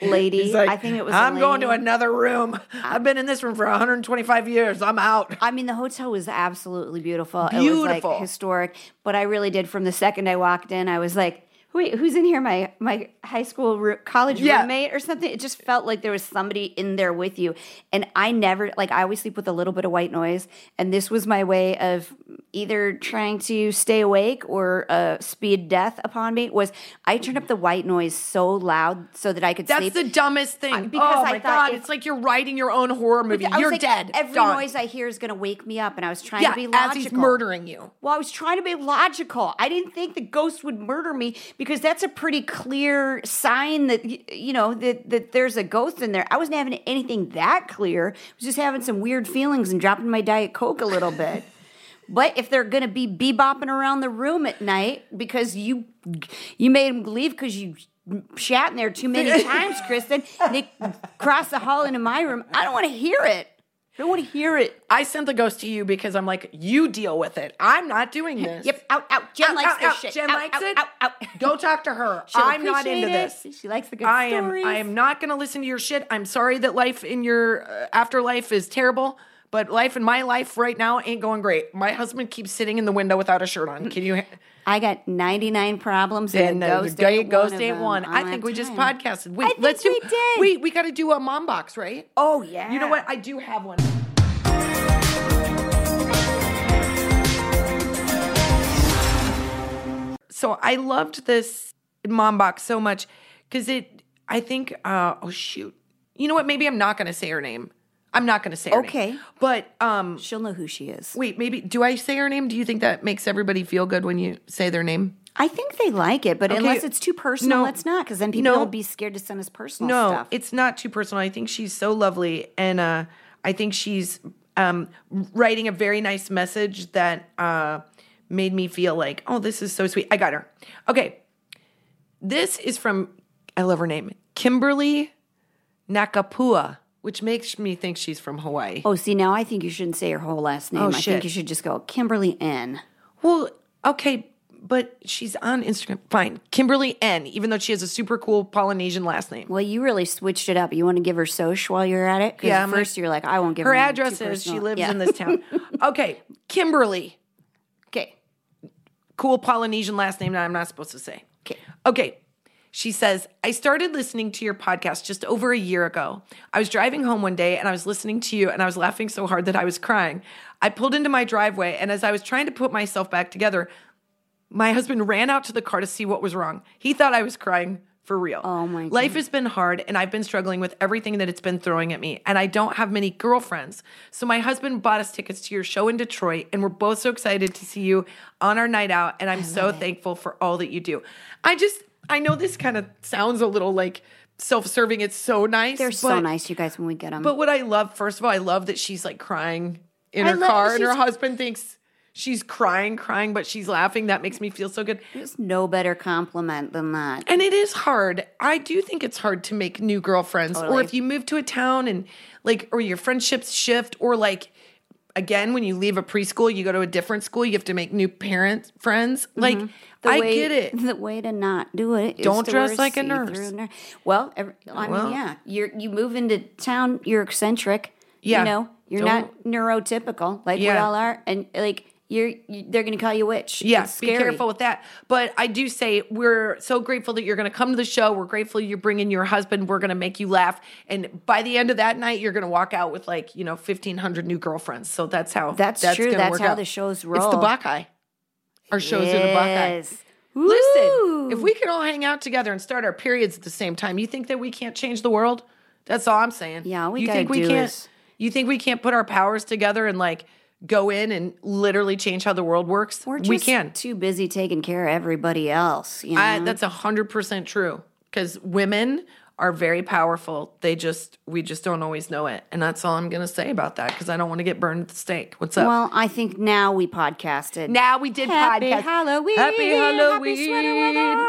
lady. Like, I think it was. I'm going to another room. I've been in this room for 125 years. I'm out. I mean, the hotel was absolutely beautiful. It was Beautiful. like historic. But I really did. From the second I walked in, I was like, "Wait, who's in here? My my high school roo- college Yeah. roommate or something?" It just felt like there was somebody in there with you. And I never like I always sleep with a little bit of white noise, and this was my way of either trying to stay awake or uh, speed death upon me. Was I turned up the white noise so loud so that I could That's sleep? That's the dumbest thing. I- because oh I my thought god, if- it's like you're writing your own horror movie. You're like, dead. Every noise I hear is going to wake me up, and I was trying yeah, to be logical. as he's murdering you. Well, I was trying to be logical. I didn't think the ghost would murder me because that's a pretty clear sign that you know that that there's a ghost in there. I wasn't having anything that clear. I was just having some weird feelings and dropping my diet coke a little bit. But if they're going to be bebopping around the room at night because you you made them leave because you shat in there too many times, Kristen, they cross the hall into my room, I don't want to hear it. Don't to hear it. I sent the ghost to you because I'm like, you deal with it. I'm not doing this. Yep, out, out. Jen Out, likes out, this out. shit. Jen Out, likes out, it. Out, out, Go talk to her. She'll I'm not into it. this. She likes the good I am. I am not going to listen to your shit. I'm sorry that life in your uh, afterlife is terrible, but life in my life right now ain't going great. My husband keeps sitting in the window without a shirt on. Can you? I got 99 problems And and, uh, a ghost, the ghost, ain't, ghost one ain't one. I think we just podcasted. Wait, let's do. we did. We we got to do a mom box, right? Oh, yeah. You know what? I do have one. So I loved this mom box so much because it. I think. Uh, oh shoot! You know what? Maybe I'm not going to say her name. I'm not going to say her Okay. name. But um, She'll know who she is. wait. Maybe do I say her name? Do you think that makes everybody feel good when you say their name? I think they like it, but unless it's too personal, No. let's not, because then people No. will be scared to send us personal No, stuff. it's not too personal. I think she's so lovely, and uh, I think she's um, writing a very nice message that uh, made me feel like, oh, this is so sweet. I got her. Okay. This is from, I love her name, Kimberly Nakapua, which makes me think she's from Hawaii. Oh, see, now I think you shouldn't say her whole last name. Oh, I shit. think you should just go Kimberly N. Well, okay, but she's on Instagram. Fine. Kimberly N, even though she has a super cool Polynesian last name. Well, you really switched it up. You want to give her Soch while you're at it? Yeah, at first you're like, I won't give her. Her address is she lives Yeah. in this town. Okay, Kimberly. okay. Cool Polynesian last name that I'm not supposed to say. Okay. Okay. She says, I started listening to your podcast just over a year ago. I was driving home one day and I was listening to you and I was laughing so hard that I was crying. I pulled into my driveway and as I was trying to put myself back together, my husband ran out to the car to see what was wrong. He thought I was crying for real. Oh my Life has been hard and I've been struggling with everything that it's been throwing at me. And I don't have many girlfriends. So my husband bought us tickets to your show in Detroit and we're both so excited to see you on our night out. And I'm so thankful for all that you do. I just, I know this kind of sounds a little like self serving. It's so nice. They're so nice, you guys, when we get them. But what I love, first of all, I love that she's like crying in I her love- car and her husband thinks she's crying, crying, but she's laughing. That makes me feel so good. There's no better compliment than that. And it is hard. I do think it's hard to make new girlfriends. Or if you move to a town and like, or your friendships shift, or like, again, when you leave a preschool, you go to a different school, you have to make new parent friends. Mm-hmm. Like, The I way, get it. The way to not do it is Don't dress like a nurse. ner- Well, every, I mean, Well. yeah, you're you move into town, you're eccentric. Yeah. you know, you're not neurotypical like we all are, and like you're, you, they're going to call you witch. Yeah, be careful with that. But I do say we're so grateful that you're going to come to the show. We're grateful you're bringing your husband. We're going to make you laugh. And by the end of that night, you're going to walk out with like, you know, 1,500 new girlfriends. So that's how That's true. That's how out. the shows roll. It's the Buckeye. Our shows are the Buckeye. Yes. Listen, if we can all hang out together and start our periods at the same time, you think that we can't change the world? That's all I'm saying. Yeah, we you think we can't is- you think we can't put our powers together and like go in and literally change how the world works? We're just we can. too busy taking care of everybody else. You know? I, that's a hundred percent true because women are very powerful. They just we just don't always know it, and that's all I'm gonna say about that because I don't want to get burned at the stake. What's up? well, I think now we podcasted. now we did Happy podcast. Halloween. Happy Happy Halloween. sweater weather.